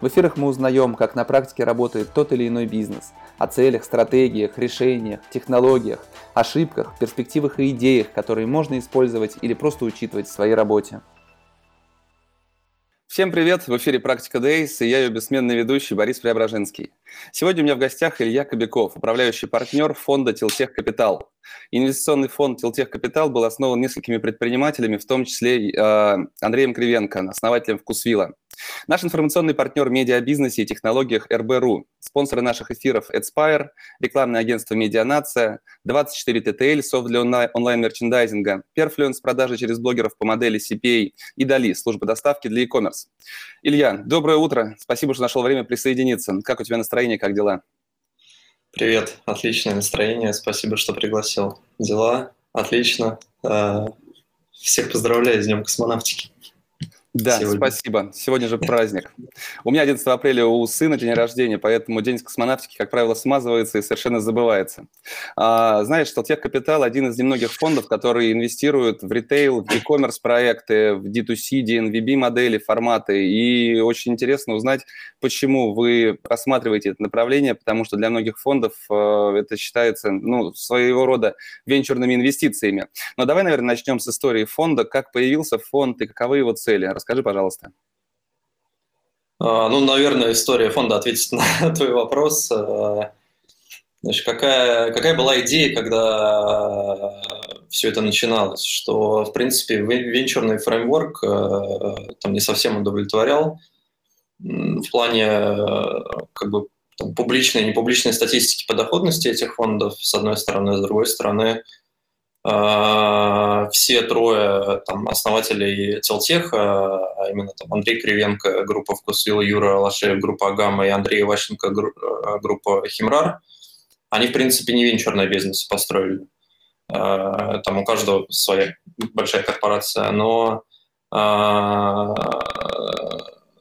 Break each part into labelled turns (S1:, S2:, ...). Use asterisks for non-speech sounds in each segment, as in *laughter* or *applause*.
S1: в эфирах мы узнаем, как на практике работает тот или иной бизнес, о целях, стратегиях, решениях, технологиях, ошибках, перспективах и идеях, которые можно использовать или просто учитывать в своей работе. Всем привет! В эфире «Практика Days» и я ее бессменный ведущий Борис Преображенский. Сегодня у меня в гостях Илья Кобяков, управляющий партнер фонда «Тилтех Капитал». Инвестиционный фонд «Тилтех Капитал» был основан несколькими предпринимателями, в том числе э, Андреем Кривенко, основателем «Вкусвилла». Наш информационный партнер в медиабизнесе и технологиях РБРУ, спонсоры наших эфиров Adspire, рекламное агентство Медианация, 24 TTL, софт для онлайн-мерчендайзинга, Perfluence, продажи через блогеров по модели CPA и Дали, служба доставки для e-commerce. Илья, доброе утро, спасибо, что нашел время присоединиться. Как у тебя настроение, как дела?
S2: Привет, отличное настроение, спасибо, что пригласил. Дела отлично. Э, всех поздравляю с Днем космонавтики.
S1: Да, сегодня. спасибо. Сегодня же праздник. У меня 11 апреля у сына день рождения, поэтому день космонавтики, как правило, смазывается и совершенно забывается. А, знаешь, что Капитал один из немногих фондов, которые инвестируют в ритейл, в e-commerce проекты, в D2C, DNVB модели, форматы. И очень интересно узнать, почему вы рассматриваете это направление, потому что для многих фондов э, это считается ну, своего рода венчурными инвестициями. Но давай, наверное, начнем с истории фонда. Как появился фонд и каковы его цели? Расскажи, пожалуйста.
S2: А, ну, наверное, история фонда ответит *laughs* на твой вопрос. А, значит, какая, какая была идея, когда все это начиналось? Что, в принципе, венчурный фреймворк а, там не совсем удовлетворял в плане как бы там, публичной и непубличной статистики по доходности этих фондов, с одной стороны, с другой стороны, а, все трое там, основателей Телтеха, а именно там, Андрей Кривенко, группа «Вкусвилл», Юра Лашеев, группа «Агама» и Андрей Ващенко, э, группа «Химрар», они, в принципе, не венчурные бизнесы построили. А, там у каждого своя большая корпорация, но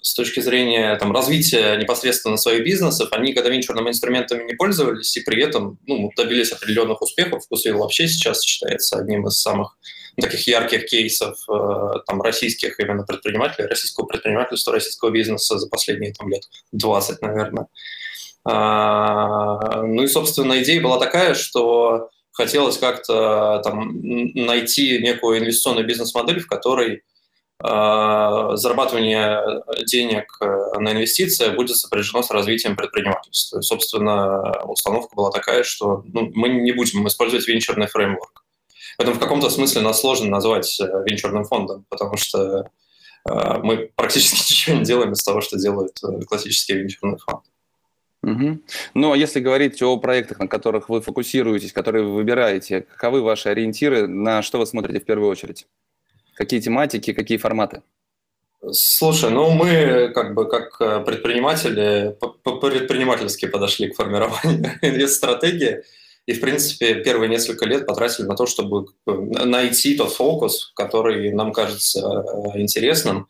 S2: с точки зрения там, развития непосредственно своих бизнесов, они когда венчурными инструментами не пользовались и при этом ну, добились определенных успехов. Вкусвилл вообще сейчас считается одним из самых ну, таких ярких кейсов э, там, российских именно предпринимателей, российского предпринимательства, российского бизнеса за последние там, лет 20, наверное. А, ну и, собственно, идея была такая, что хотелось как-то там, найти некую инвестиционную бизнес-модель, в которой зарабатывание денег э, на инвестиции будет сопряжено с развитием предпринимательства. И, собственно, установка была такая, что ну, мы не будем использовать венчурный фреймворк. Поэтому в каком-то смысле нас сложно назвать э, венчурным фондом, потому что мы практически *laughs* ничего не делаем из того, что делает классический венчурный фонд.
S1: Угу. Ну, а если говорить о проектах, на которых вы фокусируетесь, которые вы выбираете, каковы ваши ориентиры, на что вы смотрите в первую очередь? Какие тематики, какие форматы?
S2: Слушай, ну мы как бы как э, предприниматели по-предпринимательски подошли к формированию *laughs* инвест-стратегии и, в принципе, первые несколько лет потратили на то, чтобы найти тот фокус, который нам кажется э, интересным,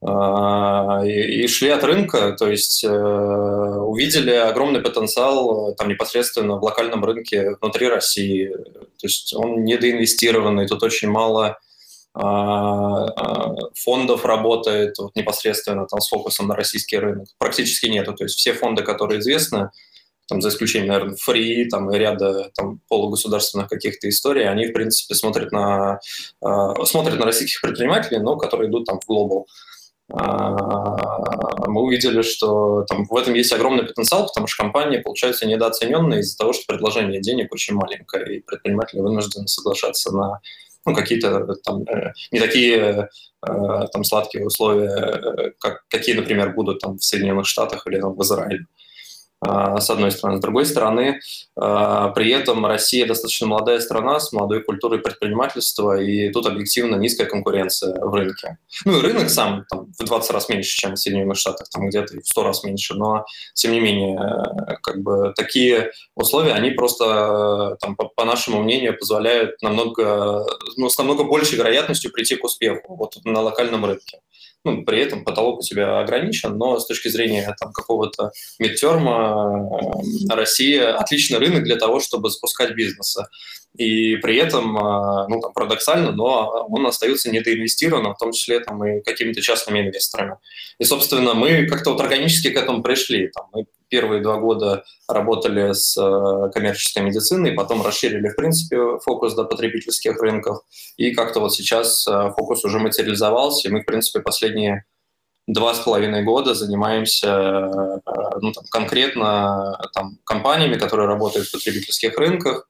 S2: а, и шли от рынка, то есть э, увидели огромный потенциал там непосредственно в локальном рынке внутри России. То есть он недоинвестированный, тут очень мало фондов работает вот непосредственно там, с фокусом на российский рынок. Практически нету. То есть все фонды, которые известны, там, за исключением, наверное, фри там, и ряда там, полугосударственных каких-то историй, они, в принципе, смотрят на, э, смотрят на российских предпринимателей, но которые идут там в глобал. Э, мы увидели, что там, в этом есть огромный потенциал, потому что компания получается недооцененная из-за того, что предложение денег очень маленькое, и предприниматели вынуждены соглашаться на ну, какие-то там э, не такие э, там сладкие условия, э, как, какие, например, будут там в Соединенных Штатах или там, в Израиле. А, с одной стороны. С другой стороны, а, при этом Россия достаточно молодая страна с молодой культурой предпринимательства, и тут объективно низкая конкуренция в рынке. Ну и рынок сам там, в 20 раз меньше, чем в Соединенных Штатах, там где-то в 100 раз меньше, но тем не менее, как бы такие условия, они просто, там, по, по нашему мнению, позволяют намного, ну, с намного большей вероятностью прийти к успеху вот на локальном рынке ну, при этом потолок у тебя ограничен, но с точки зрения какого-то медтерма э, Россия отличный рынок для того, чтобы запускать бизнесы. И при этом, э, ну, там, парадоксально, но он остается недоинвестированным, в том числе там, и какими-то частными инвесторами. И, собственно, мы как-то вот органически к этому пришли. Там, мы первые два года работали с э, коммерческой медициной, потом расширили, в принципе, фокус до потребительских рынков, и как-то вот сейчас э, фокус уже материализовался, и мы, в принципе, последние два с половиной года занимаемся э, ну, там, конкретно там, компаниями, которые работают в потребительских рынках,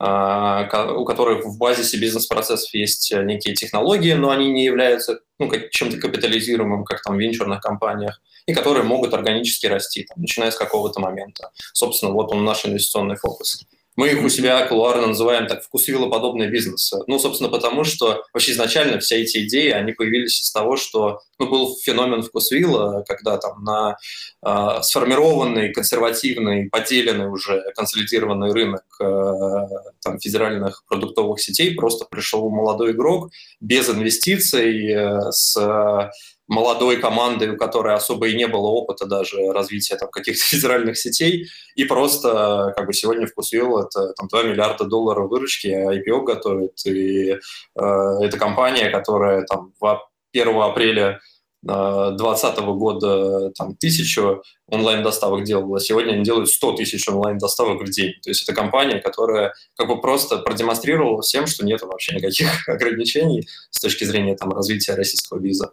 S2: у которых в базисе бизнес-процессов есть некие технологии, но они не являются ну, чем-то капитализируемым, как там в венчурных компаниях и которые могут органически расти, там, начиная с какого-то момента. Собственно, вот он наш инвестиционный фокус. Мы их у себя кулуарно называем так вкусвиллоподобные бизнесы. Ну, собственно, потому что вообще изначально все эти идеи, они появились из того, что ну, был феномен вкусвилла, когда там на э, сформированный, консервативный, поделенный уже консолидированный рынок э, там, федеральных продуктовых сетей просто пришел молодой игрок без инвестиций, э, с молодой командой, у которой особо и не было опыта даже развития там, каких-то *laughs* федеральных сетей, и просто как бы сегодня вкусвилл это там, 2 миллиарда долларов выручки, IPO готовит, и э, это компания, которая там 1 апреля 2020 года там, тысячу онлайн-доставок делала, сегодня они делают 100 тысяч онлайн-доставок в день. То есть это компания, которая как бы просто продемонстрировала всем, что нет вообще никаких *laughs* ограничений с точки зрения там, развития российского виза.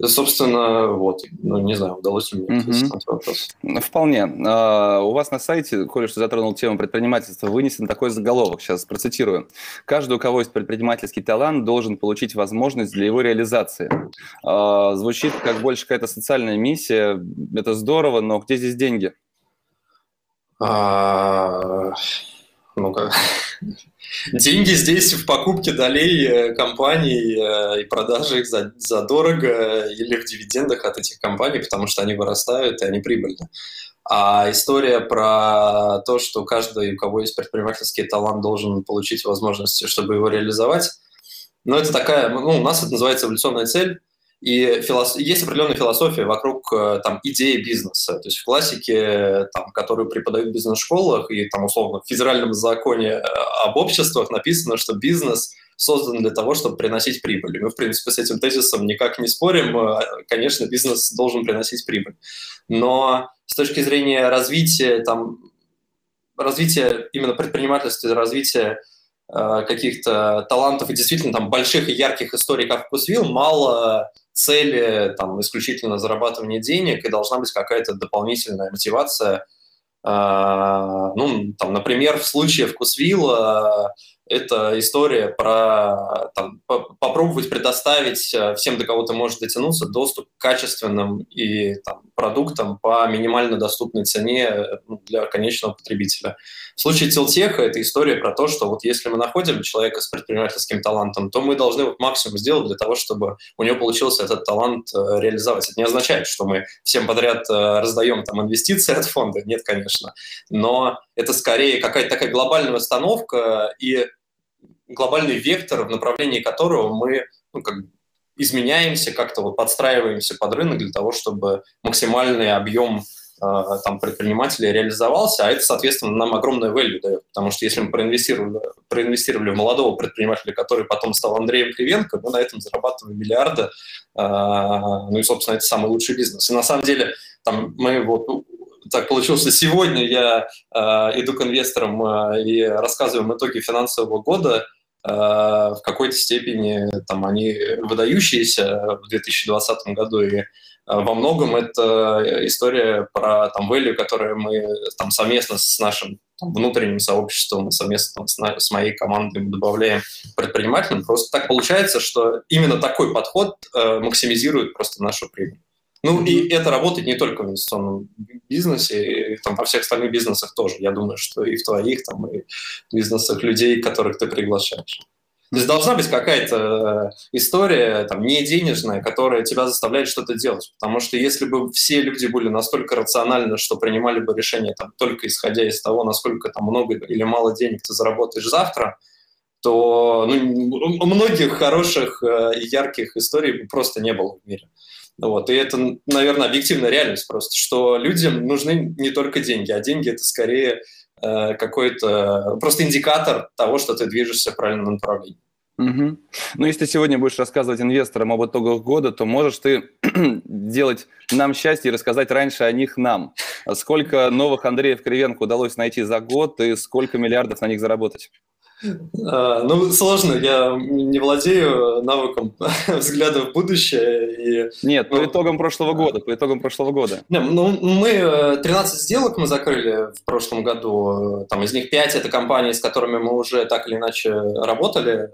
S2: Собственно, вот, ну, не знаю, удалось ли мне ответить на этот вопрос.
S1: Вполне. Uh, у вас на сайте, коли что затронул тему предпринимательства, вынесен такой заголовок, сейчас процитирую. «Каждый, у кого есть предпринимательский талант, должен получить возможность для его реализации». Uh, звучит как больше какая-то социальная миссия, это здорово, но где здесь деньги?
S2: Uh, ну, как... Деньги здесь в покупке долей э, компаний э, и продаже их за, за дорого или в дивидендах от этих компаний, потому что они вырастают и они прибыльны. А история про то, что каждый, у кого есть предпринимательский талант, должен получить возможность, чтобы его реализовать, ну, это такая, ну, у нас это называется эволюционная цель, и филос... есть определенная философия вокруг э, там, идеи бизнеса. То есть в классике, там, которую преподают в бизнес-школах и там, условно в федеральном законе э, об обществах написано, что бизнес создан для того, чтобы приносить прибыль. И мы, в принципе, с этим тезисом никак не спорим. Э, конечно, бизнес должен приносить прибыль. Но с точки зрения развития, там, развития именно предпринимательства, развития каких-то талантов и действительно там больших и ярких историй, как Вкусвилл, мало цели там, исключительно зарабатывания денег, и должна быть какая-то дополнительная мотивация. А, ну, там, например, в случае вкусвилла это история про там, попробовать предоставить э, всем, до кого ты можешь дотянуться, доступ к качественным и там, продуктам по минимально доступной цене э, ну, для конечного потребителя. В случае Тилтеха это история про то, что вот если мы находим человека с предпринимательским талантом, то мы должны вот максимум сделать для того, чтобы у него получился этот талант э, реализовать. Это не означает, что мы всем подряд раздаем там инвестиции от фонда, нет, конечно, но это скорее какая-то такая глобальная установка и глобальный вектор, в направлении которого мы ну, как изменяемся, как-то вот подстраиваемся под рынок для того, чтобы максимальный объем э, там, предпринимателей реализовался, а это, соответственно, нам огромное value дает, потому что если мы проинвестировали, проинвестировали в молодого предпринимателя, который потом стал Андреем Кривенко, мы на этом зарабатываем миллиарды, э, ну и, собственно, это самый лучший бизнес. И на самом деле там мы вот так получилось, что сегодня я э, иду к инвесторам э, и рассказываю итоги финансового года, Э, в какой-то степени там, они выдающиеся в 2020 году, и э, во многом это история про там, value, которую мы там, совместно с нашим там, внутренним сообществом, совместно с, с моей командой добавляем предпринимателям. Просто так получается, что именно такой подход э, максимизирует просто нашу прибыль. Ну, и это работает не только в инвестиционном бизнесе, и там во всех остальных бизнесах тоже. Я думаю, что и в твоих, там, и в бизнесах людей, которых ты приглашаешь. То есть должна быть какая-то э, история, там, не денежная, которая тебя заставляет что-то делать. Потому что если бы все люди были настолько рациональны, что принимали бы решение там, только исходя из того, насколько там много или мало денег ты заработаешь завтра, то ну, многих хороших э, и ярких историй просто не было в мире. Вот. И это, наверное, объективная реальность просто, что людям нужны не только деньги, а деньги – это скорее какой-то просто индикатор того, что ты движешься в правильном направлении.
S1: Угу. Ну, если ты сегодня будешь рассказывать инвесторам об итогах года, то можешь ты *clears throat* делать нам счастье и рассказать раньше о них нам. Сколько новых Андреев Кривенко удалось найти за год и сколько миллиардов на них заработать?
S2: А, ну, сложно, я не владею навыком *laughs* взгляда в будущее.
S1: И, Нет, ну, по итогам прошлого года, по итогам прошлого года.
S2: Не, ну, мы 13 э, сделок мы закрыли в прошлом году, там из них 5 это компании, с которыми мы уже так или иначе работали,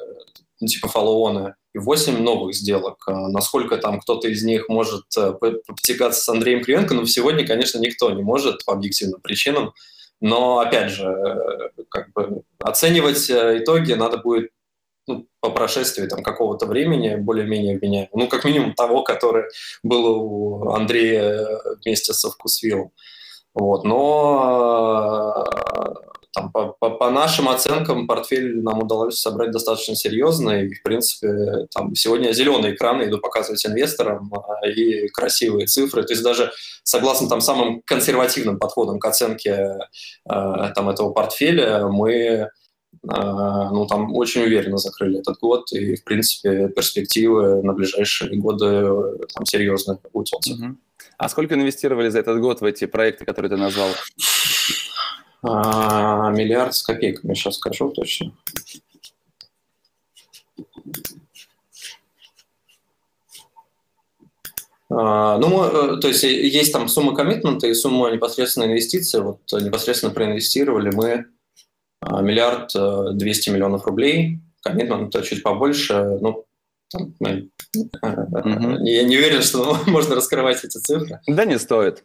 S2: ну, типа фоллоуоны, и 8 новых сделок. А насколько там кто-то из них может э, потягаться с Андреем Кривенко, но сегодня, конечно, никто не может по объективным причинам. Но, опять же, э, как бы оценивать э, итоги надо будет ну, по прошествии там, какого-то времени, более-менее вменяемо. Ну, как минимум того, который был у Андрея вместе со Вкусвиллом. Вот. Но там, по, по, по нашим оценкам портфель нам удалось собрать достаточно серьезно, и, в принципе, там сегодня зеленые экраны иду показывать инвесторам а, и красивые цифры. То есть даже согласно там самым консервативным подходам к оценке э, там этого портфеля, мы э, ну, там очень уверенно закрыли этот год, и, в принципе, перспективы на ближайшие годы там серьезные у.
S1: А сколько инвестировали за этот год в эти проекты, которые ты назвал?
S2: А, миллиард с копейками, сейчас скажу точно. А, ну, э, то есть есть там сумма коммитмента и сумма непосредственно инвестиций. Вот непосредственно проинвестировали мы а, миллиард э, двести миллионов рублей. Коммитмент чуть побольше. Ну, там, мы, mm-hmm. *laughs* я не уверен, что *laughs* можно раскрывать эти цифры.
S1: Да не стоит.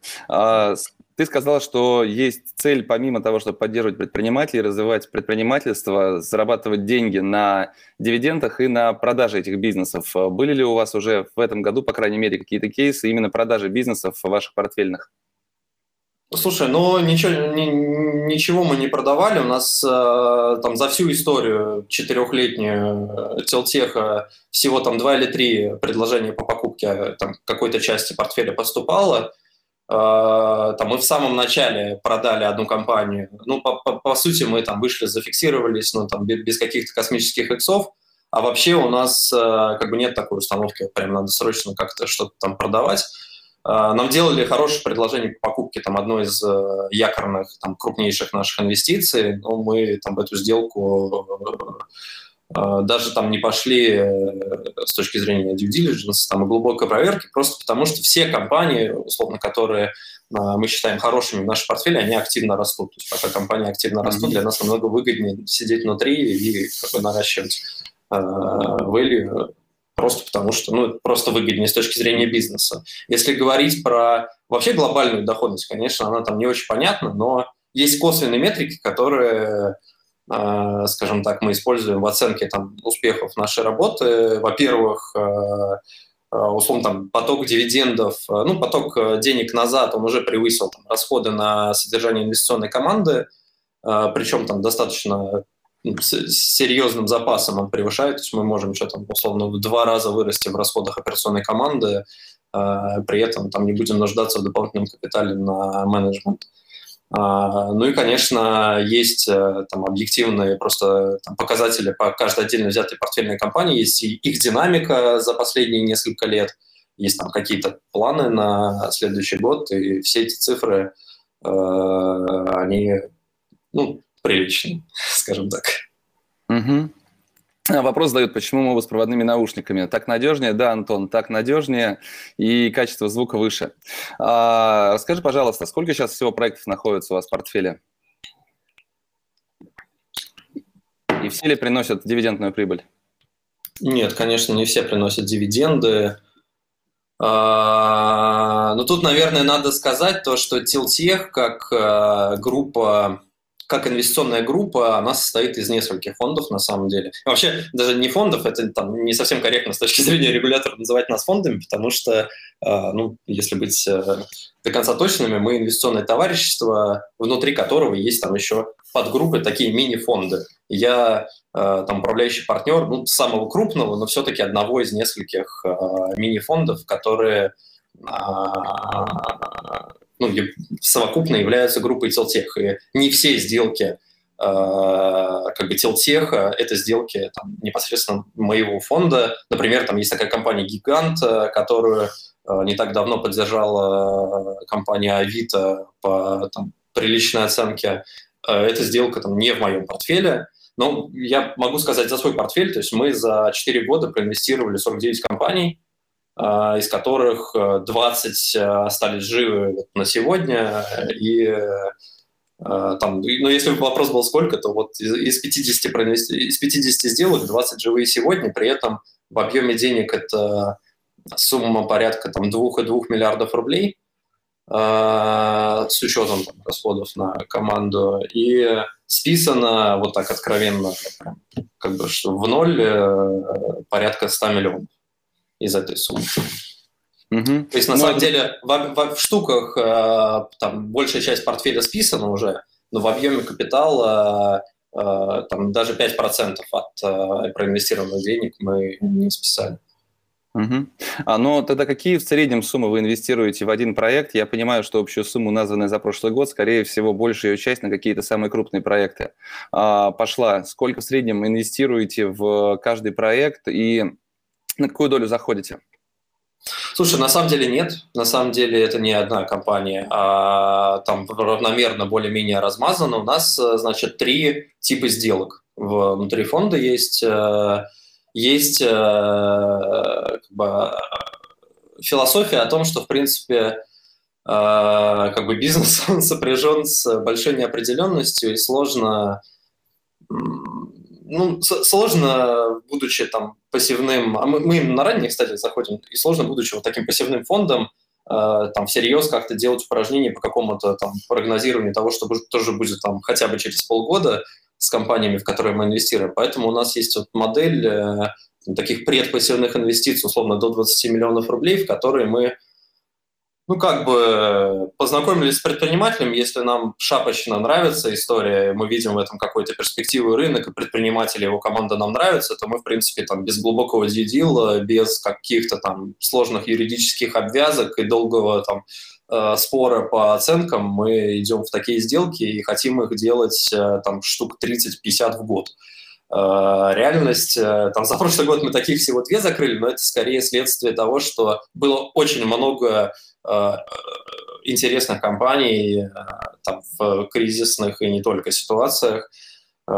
S1: Ты сказал, что есть цель, помимо того, чтобы поддерживать предпринимателей, развивать предпринимательство, зарабатывать деньги на дивидендах и на продаже этих бизнесов. Были ли у вас уже в этом году, по крайней мере, какие-то кейсы именно продажи бизнесов ваших портфельных?
S2: Слушай, ну ничего, ни, ничего мы не продавали. У нас э, там за всю историю четырехлетнюю э, Телтеха всего там два или три предложения по покупке там, какой-то части портфеля поступало. Э, там мы в самом начале продали одну компанию. Ну, по, по, по сути, мы там вышли, зафиксировались, ну, там, без каких-то космических иксов. А вообще у нас э, как бы нет такой установки, прям надо срочно как-то что-то там продавать. Э, нам делали хорошее предложение по покупке там, одной из якорных, там, крупнейших наших инвестиций, но мы там эту сделку а, даже там не пошли э, с точки зрения due diligence там, и глубокой проверки, просто потому что все компании, условно, которые а, мы считаем хорошими в нашем портфеле, они активно растут. То есть пока компании активно растут, для нас намного выгоднее сидеть внутри и как бы, наращивать value, просто потому что ну, просто выгоднее с точки зрения бизнеса. Если говорить про вообще глобальную доходность, конечно, она там не очень понятна, но есть косвенные метрики, которые скажем так, мы используем в оценке там, успехов нашей работы. Во-первых, э, э, условно, там, поток дивидендов, ну, поток денег назад, он уже превысил там, расходы на содержание инвестиционной команды, причем там достаточно ну, серьезным запасом он превышает, то есть мы можем еще там условно в два раза вырасти в расходах операционной команды, при этом там не будем нуждаться в дополнительном капитале на менеджмент. А, ну и, конечно, есть э, там объективные просто там, показатели по каждой отдельно взятой портфельной компании, есть и их динамика за последние несколько лет, есть там какие-то планы на следующий год, и все эти цифры, э, они ну, приличные, *laughs* скажем так.
S1: Угу. Вопрос задают, почему мы с проводными наушниками. Так надежнее? Да, Антон, так надежнее и качество звука выше. А, расскажи, пожалуйста, сколько сейчас всего проектов находится у вас в портфеле? И все ли приносят дивидендную прибыль?
S2: Нет, конечно, не все приносят дивиденды. А, ну, тут, наверное, надо сказать то, что Тилтех как э, группа как инвестиционная группа, она состоит из нескольких фондов на самом деле. Вообще, даже не фондов, это там не совсем корректно с точки *laughs* зрения регулятора называть нас фондами, потому что, э, ну, если быть э, до конца точными, мы инвестиционное товарищество, внутри которого есть там еще подгруппы, такие мини-фонды. Я э, там управляющий партнер, ну, самого крупного, но все-таки одного из нескольких мини-фондов, которые ну, совокупно являются группой Телтех. И не все сделки э, как бы Телтеха, это сделки там, непосредственно моего фонда. Например, там есть такая компания «Гигант», э, которую э, не так давно поддержала компания «Авито» по там, приличной оценке. Эта сделка там, не в моем портфеле, но я могу сказать за свой портфель, то есть мы за 4 года проинвестировали 49 компаний, из которых 20 э, э, остались живы на сегодня, и э, там, ну, если бы вопрос был сколько, то вот из 50, из 50 сделок 20 живые сегодня, при этом в объеме денег это сумма порядка там, 2,2 миллиардов рублей с учетом там, расходов на команду, и списано вот так откровенно, как бы, что в ноль порядка 100 миллионов из этой суммы. Угу. То есть, на ну, самом это... деле, в, в, в штуках э, там большая часть портфеля списана уже, но в объеме капитала э, там даже 5% от э, проинвестированных денег мы не списали.
S1: Угу. А, ну, тогда какие в среднем суммы вы инвестируете в один проект? Я понимаю, что общую сумму, названную за прошлый год, скорее всего, большая ее часть на какие-то самые крупные проекты а, пошла. Сколько в среднем инвестируете в каждый проект и на какую долю заходите?
S2: Слушай, на самом деле нет. На самом деле это не одна компания, а там равномерно более-менее размазано. У нас, э, значит, три типа сделок. Внутри фонда есть, э, есть э, как бы, философия о том, что, в принципе, как бы бизнес *laughs* он сопряжен с большой неопределенностью и сложно ну, сложно, будучи там пассивным, а мы, мы на ранних стадиях заходим, и сложно, будучи вот таким пассивным фондом, э, там всерьез как-то делать упражнения по какому-то там прогнозированию того, что тоже будет там хотя бы через полгода с компаниями, в которые мы инвестируем. Поэтому у нас есть вот модель э, таких предпассивных инвестиций, условно, до 20 миллионов рублей, в которые мы ну, как бы познакомились с предпринимателем, если нам шапочно нравится история, мы видим в этом какой-то перспективу рынок, и предприниматель, его команда нам нравится, то мы, в принципе, там, без глубокого дьюдила, без каких-то там сложных юридических обвязок и долгого там э, спора по оценкам, мы идем в такие сделки и хотим их делать э, там штук 30-50 в год э, реальность. Там за прошлый год мы таких всего две закрыли, но это скорее следствие того, что было очень много Э, интересных компаний э, там, в кризисных и не только ситуациях, э,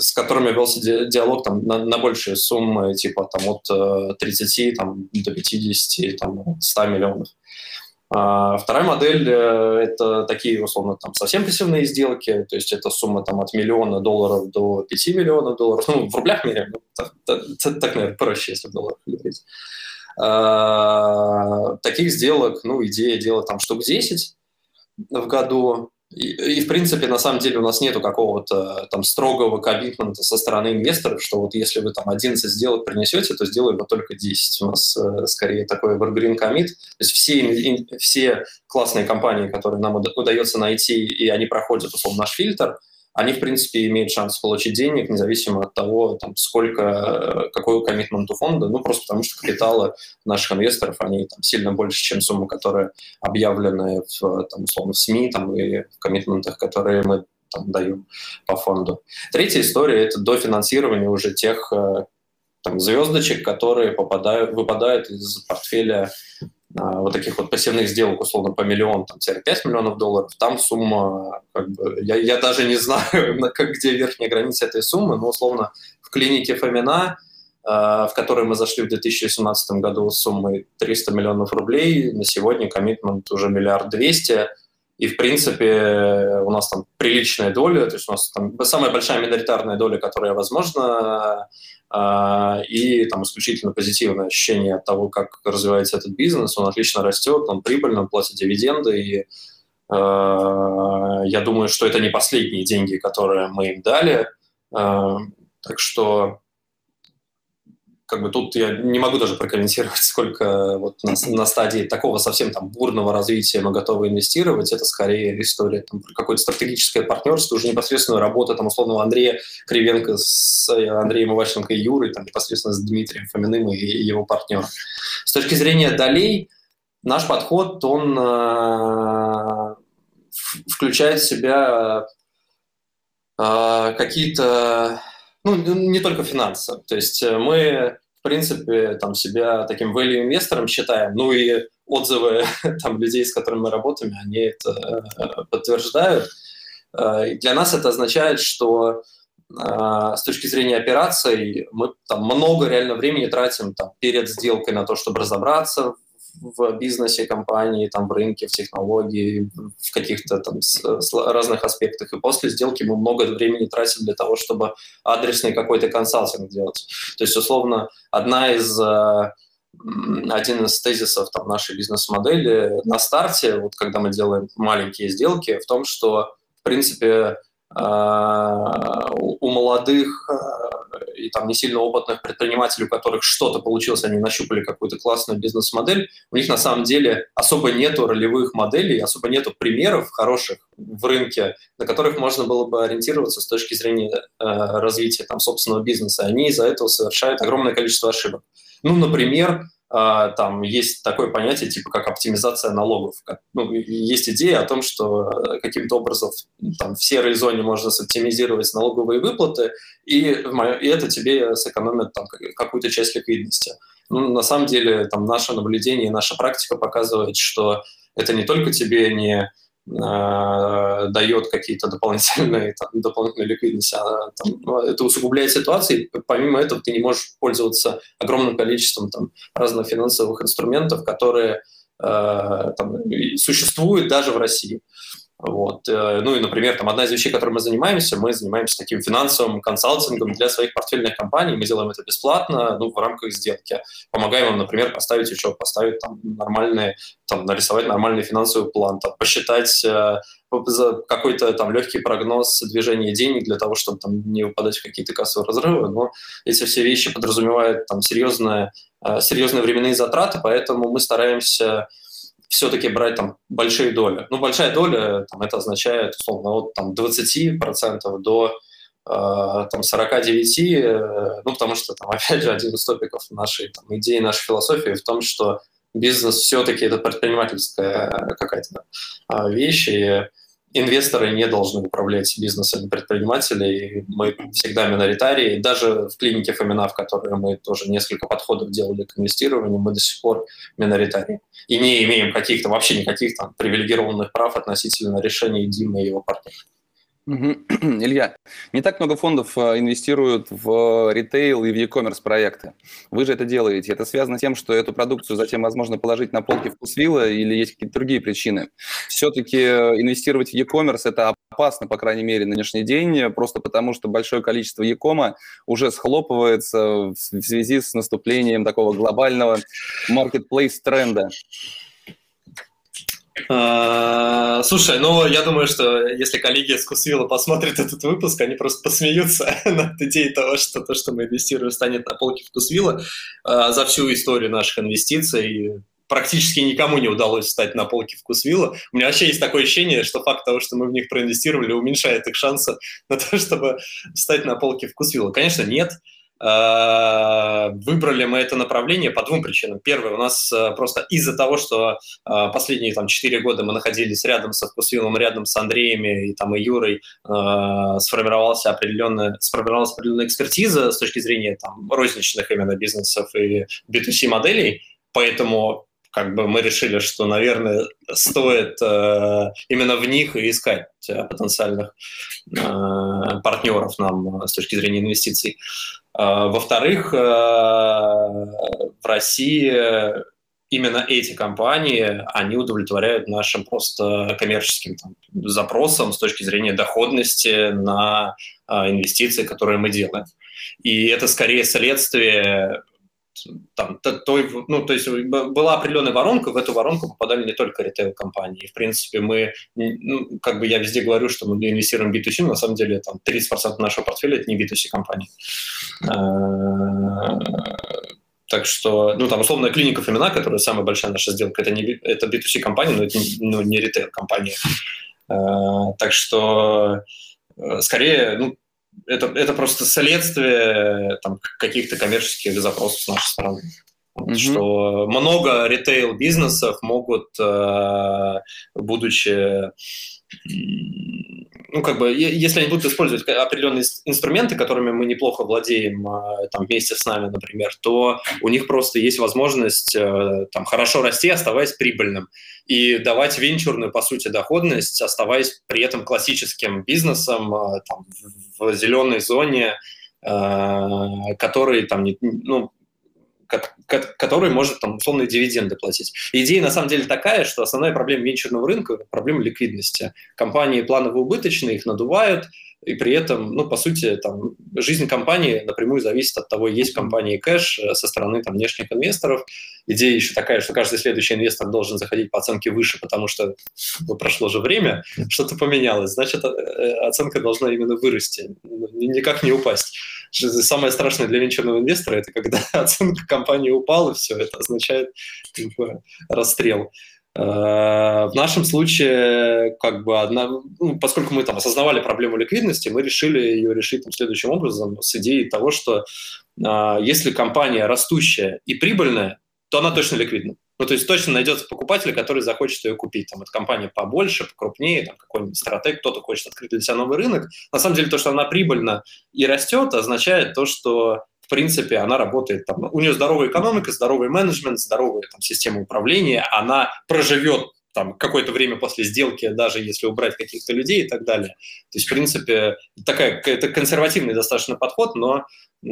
S2: с которыми велся диалог там, на, на большие суммы, типа там, от 30 там, до 50, там, 100 миллионов. А вторая модель – это такие, условно, там совсем пассивные сделки, то есть это сумма там, от миллиона долларов до 5 миллионов долларов, ну, в рублях меряем, ну, так, так, так, наверное, проще, если в долларах говорить. Э, таких сделок, ну, идея делать там штук 10 в году. И, и, в принципе, на самом деле у нас нету какого-то там строгого коммитмента со стороны инвесторов, что вот если вы там 11 сделок принесете, то сделаем только 10. У нас э, скорее такой evergreen commit. То есть все, ин, все классные компании, которые нам удается найти, и они проходят, условно, наш фильтр, они, в принципе, имеют шанс получить денег, независимо от того, там, сколько, какой коммитмент у фонда, ну, просто потому что капиталы наших инвесторов, они там, сильно больше, чем суммы, которые объявлены в, там, условно, в СМИ там, и в коммитментах, которые мы там, даем по фонду. Третья история – это дофинансирование уже тех э, там, звездочек, которые попадают, выпадают из портфеля а, вот таких вот пассивных сделок, условно, по миллион, там, 5 миллионов долларов, там сумма, как бы, я, я даже не *laughs* знаю, как, где верхняя граница этой суммы, но, условно, в клинике Фомина, а, в которой мы зашли в 2017 году с суммой 300 миллионов рублей, на сегодня коммитмент уже миллиард двести, и, в принципе, у нас там приличная доля, то есть у нас там самая большая миноритарная доля, которая возможна, а, и там исключительно позитивное ощущение от того, как развивается этот бизнес, он отлично растет, он прибыльный, он платит дивиденды, и а, я думаю, что это не последние деньги, которые мы им дали, а, так что как бы тут я не могу даже прокомментировать, *laughs* сколько вот на, на стадии такого совсем там бурного развития мы готовы инвестировать. Это скорее история там, какое-то стратегическое партнерство, уже непосредственная работа там условного Андрея Кривенко с э, Андреем Иващенко и Юрой, там непосредственно с Дмитрием Фоминым и его партнером. С точки зрения долей, наш подход, он э, включает в себя э, какие-то ну, не только финансы. То есть э, мы, в принципе, там себя таким value инвестором считаем, ну и отзывы *laughs* там людей, с которыми мы работаем, они это э, подтверждают. Э, для нас это означает, что с точки зрения операций мы там много реально времени тратим там, перед сделкой на то, чтобы разобраться в бизнесе компании, там, в рынке, в технологии, в каких-то там разных аспектах. И после сделки мы много времени тратим для того, чтобы адресный какой-то консалтинг делать. То есть, условно, одна из э, один из тезисов там, нашей бизнес-модели на старте, вот когда мы делаем маленькие сделки, в том, что, в принципе, у молодых а, и там не сильно опытных предпринимателей, у которых что-то получилось, они нащупали какую-то классную бизнес-модель, у них на самом деле особо нету ролевых моделей, особо нету примеров хороших в рынке, на которых можно было бы ориентироваться с точки зрения э, развития там, собственного бизнеса. Они из-за этого совершают огромное количество ошибок. Ну, например, а, там есть такое понятие, типа как оптимизация налогов. Ну, есть идея о том, что э, каким-то образом там, в серой зоне можно соптимизировать налоговые выплаты, и, и это тебе сэкономит там, какую-то часть ликвидности. Ну, на самом деле, там, наше наблюдение, наша практика показывает, что это не только тебе не дает какие-то дополнительные, там, дополнительную ликвидность, а там, ну, это усугубляет ситуацию. Помимо этого ты не можешь пользоваться огромным количеством там, разных финансовых инструментов, которые э, там, существуют даже в России. Вот. Э, ну и, например, там одна из вещей, которой мы занимаемся, мы занимаемся таким финансовым консалтингом для своих портфельных компаний. Мы делаем это бесплатно, ну, в рамках сделки. Помогаем им, например, поставить учет, поставить там нормальные, там, нарисовать нормальный финансовый план, там, посчитать э, какой-то там легкий прогноз движения денег для того, чтобы там не выпадать в какие-то кассовые разрывы. Но эти все вещи подразумевают там серьезные, э, серьезные временные затраты, поэтому мы стараемся все-таки брать там большие доли. Ну, большая доля, там, это означает, условно, от там, 20% до э, там, 49, э, ну, потому что, там, *laughs* опять же, один из топиков нашей там, идеи, нашей философии в том, что бизнес все-таки это предпринимательская какая-то э, вещь, и инвесторы не должны управлять бизнесами предпринимателей. Мы всегда миноритарии. Даже в клинике Фомина, в которой мы тоже несколько подходов делали к инвестированию, мы до сих пор миноритарии. И не имеем каких-то, вообще никаких там привилегированных прав относительно решений Димы и его партнеров. *clears throat*
S1: Илья, не так много фондов э, инвестируют в ритейл и в e-commerce проекты. Вы же это делаете. Это связано с тем, что эту продукцию затем возможно положить на полки вкусвилла или есть какие-то другие причины? Все-таки э, инвестировать в e-commerce – это опасно, по крайней мере, на нынешний день, просто потому что большое количество e-кома уже схлопывается в связи с наступлением такого глобального marketplace тренда.
S2: А, слушай, ну я думаю, что если коллеги из Кусвилла посмотрят этот выпуск, они просто посмеются *laughs* над идеей того, что то, что мы инвестируем, станет на полке Вкусвилла. А, за всю историю наших инвестиций практически никому не удалось встать на полке Вкусвилла. У меня вообще есть такое ощущение, что факт того, что мы в них проинвестировали, уменьшает их шансы на то, *laughs* чтобы встать на полке Вкусвилла. Конечно, нет. Э, выбрали мы это направление по двум причинам. Первое, у нас э, просто из-за того, что э, последние там, 4 года мы находились рядом со Вкусвиллом, рядом с Андреями и, там, и Юрой, сформировался определенная, сформировалась определенная экспертиза с точки зрения там, розничных именно бизнесов и B2C моделей, поэтому как бы мы решили, что, наверное, стоит э, именно в них искать э, потенциальных э, партнеров нам с точки зрения инвестиций. Э, во-вторых, э, в России именно эти компании, они удовлетворяют нашим просто коммерческим там, запросам с точки зрения доходности на а, инвестиции, которые мы делаем. И это скорее следствие там, той, ну, то есть была определенная воронка, в эту воронку попадали не только ритейл-компании. В принципе, мы, ну, как бы я везде говорю, что мы инвестируем в B2C, но на самом деле там 30% нашего портфеля – это не B2C-компании. А, так что, ну, там, условно, клиника Фомина, которая самая большая наша сделка, это, не, это B2C-компания, но это ну, не ритейл-компания. А, так что, э, скорее, ну, это, это просто следствие там, каких-то коммерческих запросов с нашей стороны. Mm-hmm. Что много ритейл-бизнесов могут, э, будучи ну, как бы, если они будут использовать определенные инструменты, которыми мы неплохо владеем а, там, вместе с нами, например, то у них просто есть возможность э, там, хорошо расти, оставаясь прибыльным, и давать венчурную, по сути, доходность, оставаясь при этом классическим бизнесом а, там, в зеленой зоне, э, который там, ну, который может там условные дивиденды платить. Идея на самом деле такая, что основная проблема венчурного рынка – проблема ликвидности. Компании планово убыточные, их надувают, и при этом, ну, по сути, там, жизнь компании напрямую зависит от того, есть в компании кэш э, со стороны там, внешних инвесторов. Идея еще такая, что каждый следующий инвестор должен заходить по оценке выше, потому что ну, прошло же время, что-то поменялось, значит, э, оценка должна именно вырасти, никак не упасть. Самое страшное для венчурного инвестора – это когда *laughs* оценка компании упала, все это означает как бы, расстрел. Э, в нашем случае, как бы одна, ну, поскольку мы там осознавали проблему ликвидности, мы решили ее решить там, следующим образом с идеей того, что э, если компания растущая и прибыльная, то она точно ликвидна. Ну, то есть точно найдется покупатель, который захочет ее купить. Там, эта компания побольше, покрупнее, там, какой-нибудь стратег, кто-то хочет открыть для себя новый рынок. На самом деле, то, что она прибыльна и растет, означает то, что в принципе, она работает там, у нее здоровая экономика, здоровый менеджмент, здоровая там, система управления, она проживет там какое-то время после сделки, даже если убрать каких-то людей и так далее. То есть, в принципе, такая, это консервативный достаточно подход, но э,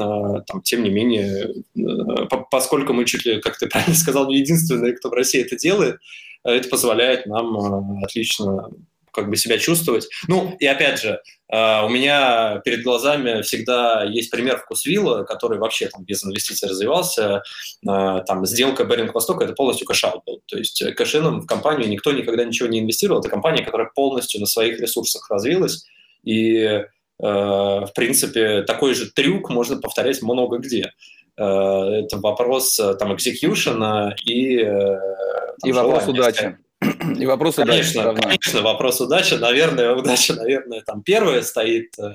S2: там, тем не менее, э, поскольку мы чуть ли, как ты правильно сказал, не единственные, кто в России это делает, это позволяет нам э, отлично как бы себя чувствовать. Ну, и опять же, э, у меня перед глазами всегда есть пример вкусвилла, который вообще там без инвестиций развивался. Э, там сделка Baring Vostok это полностью cash-out был. То есть э, cash-in ом в компанию никто никогда ничего не инвестировал. Это компания, которая полностью на своих ресурсах развилась. И, в принципе, такой же трюк можно повторять много где. Это вопрос там экзекьюшена и...
S1: Там, и вопрос удачи. И вопрос
S2: конечно, удачи. Конечно, вопрос удачи. Наверное, удача, наверное, там первая стоит. Э,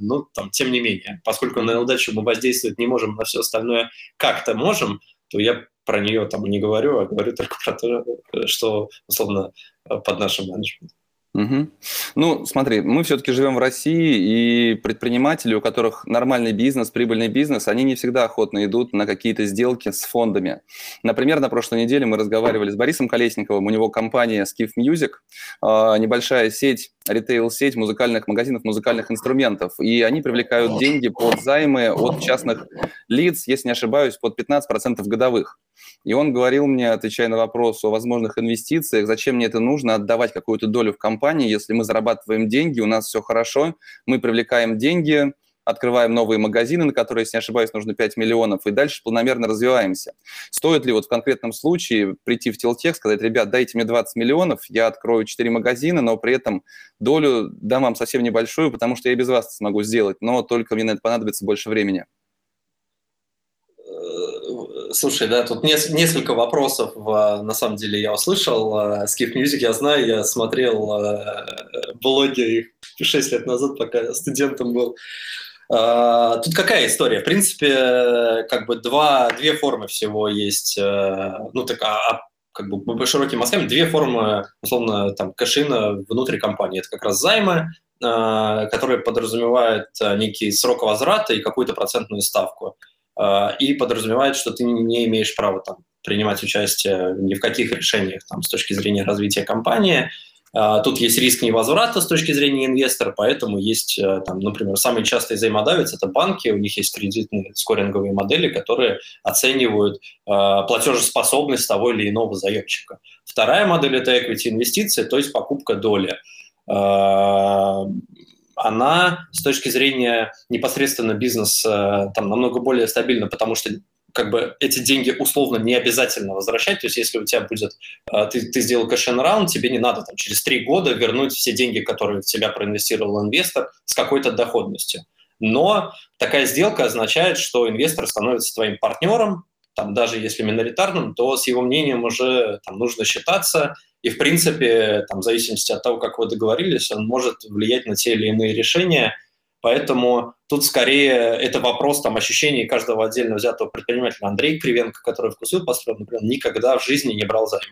S2: ну, там, тем не менее, поскольку на удачу мы воздействовать не можем, на все остальное как-то можем, то я про нее там не говорю, а говорю только про то, что, условно, под нашим менеджментом.
S1: Угу. Ну, смотри, мы все-таки живем в России, и предприниматели, у которых нормальный бизнес, прибыльный бизнес, они не всегда охотно идут на какие-то сделки с фондами. Например, на прошлой неделе мы разговаривали с Борисом Колесниковым, у него компания Skiff Music, а, небольшая сеть, ритейл-сеть музыкальных магазинов, музыкальных инструментов, и они привлекают деньги под займы от частных лиц, если не ошибаюсь, под 15% годовых. И он говорил мне, отвечая на вопрос о возможных инвестициях, зачем мне это нужно, отдавать какую-то долю в компании, если мы зарабатываем деньги, у нас все хорошо, мы привлекаем деньги, открываем новые магазины, на которые, если не ошибаюсь, нужно 5 миллионов, и дальше планомерно развиваемся. Стоит ли вот в конкретном случае прийти в Телтех, сказать, ребят, дайте мне 20 миллионов, я открою 4 магазина, но при этом долю дам вам совсем небольшую, потому что я без вас смогу сделать, но только мне на это понадобится больше времени.
S2: Слушай, да, тут несколько вопросов, на самом деле, я услышал. Skip Music я знаю, я смотрел э, блоги их 6 лет назад, пока студентом был. А, тут какая история? В принципе, как бы два, две формы всего есть, ну, так, а, а как бы широкими мазками, две формы, условно, там, кэшина внутри компании. Это как раз займы, которые подразумевают некий срок возврата и какую-то процентную ставку. А, и подразумевает, что ты не имеешь права там, принимать участие ни в каких решениях там, с точки зрения развития компании. А, тут есть риск невозврата с точки зрения инвестора, поэтому есть, э, там, например, самые частые взаимодавец – это банки, у них есть кредитные скоринговые модели, которые оценивают э, платежеспособность того или иного заемщика. Вторая модель – это equity инвестиции, то есть покупка доли. Э, она с точки зрения непосредственно бизнеса там намного более стабильна, потому что как бы эти деньги условно не обязательно возвращать. То есть если у тебя будет, э, ты, ты сделал кэш раунд, тебе не надо там, через три года вернуть все деньги, которые в тебя проинвестировал инвестор с какой-то доходностью. Но такая сделка означает, что инвестор становится твоим партнером, там, даже если миноритарным, то с его мнением уже там, нужно считаться, и, в принципе, там, в зависимости от того, как вы договорились, он может влиять на те или иные решения – Поэтому тут скорее это вопрос там, ощущений каждого отдельно взятого предпринимателя. Андрей Кривенко, который вкусил построил, например, никогда в жизни не брал займ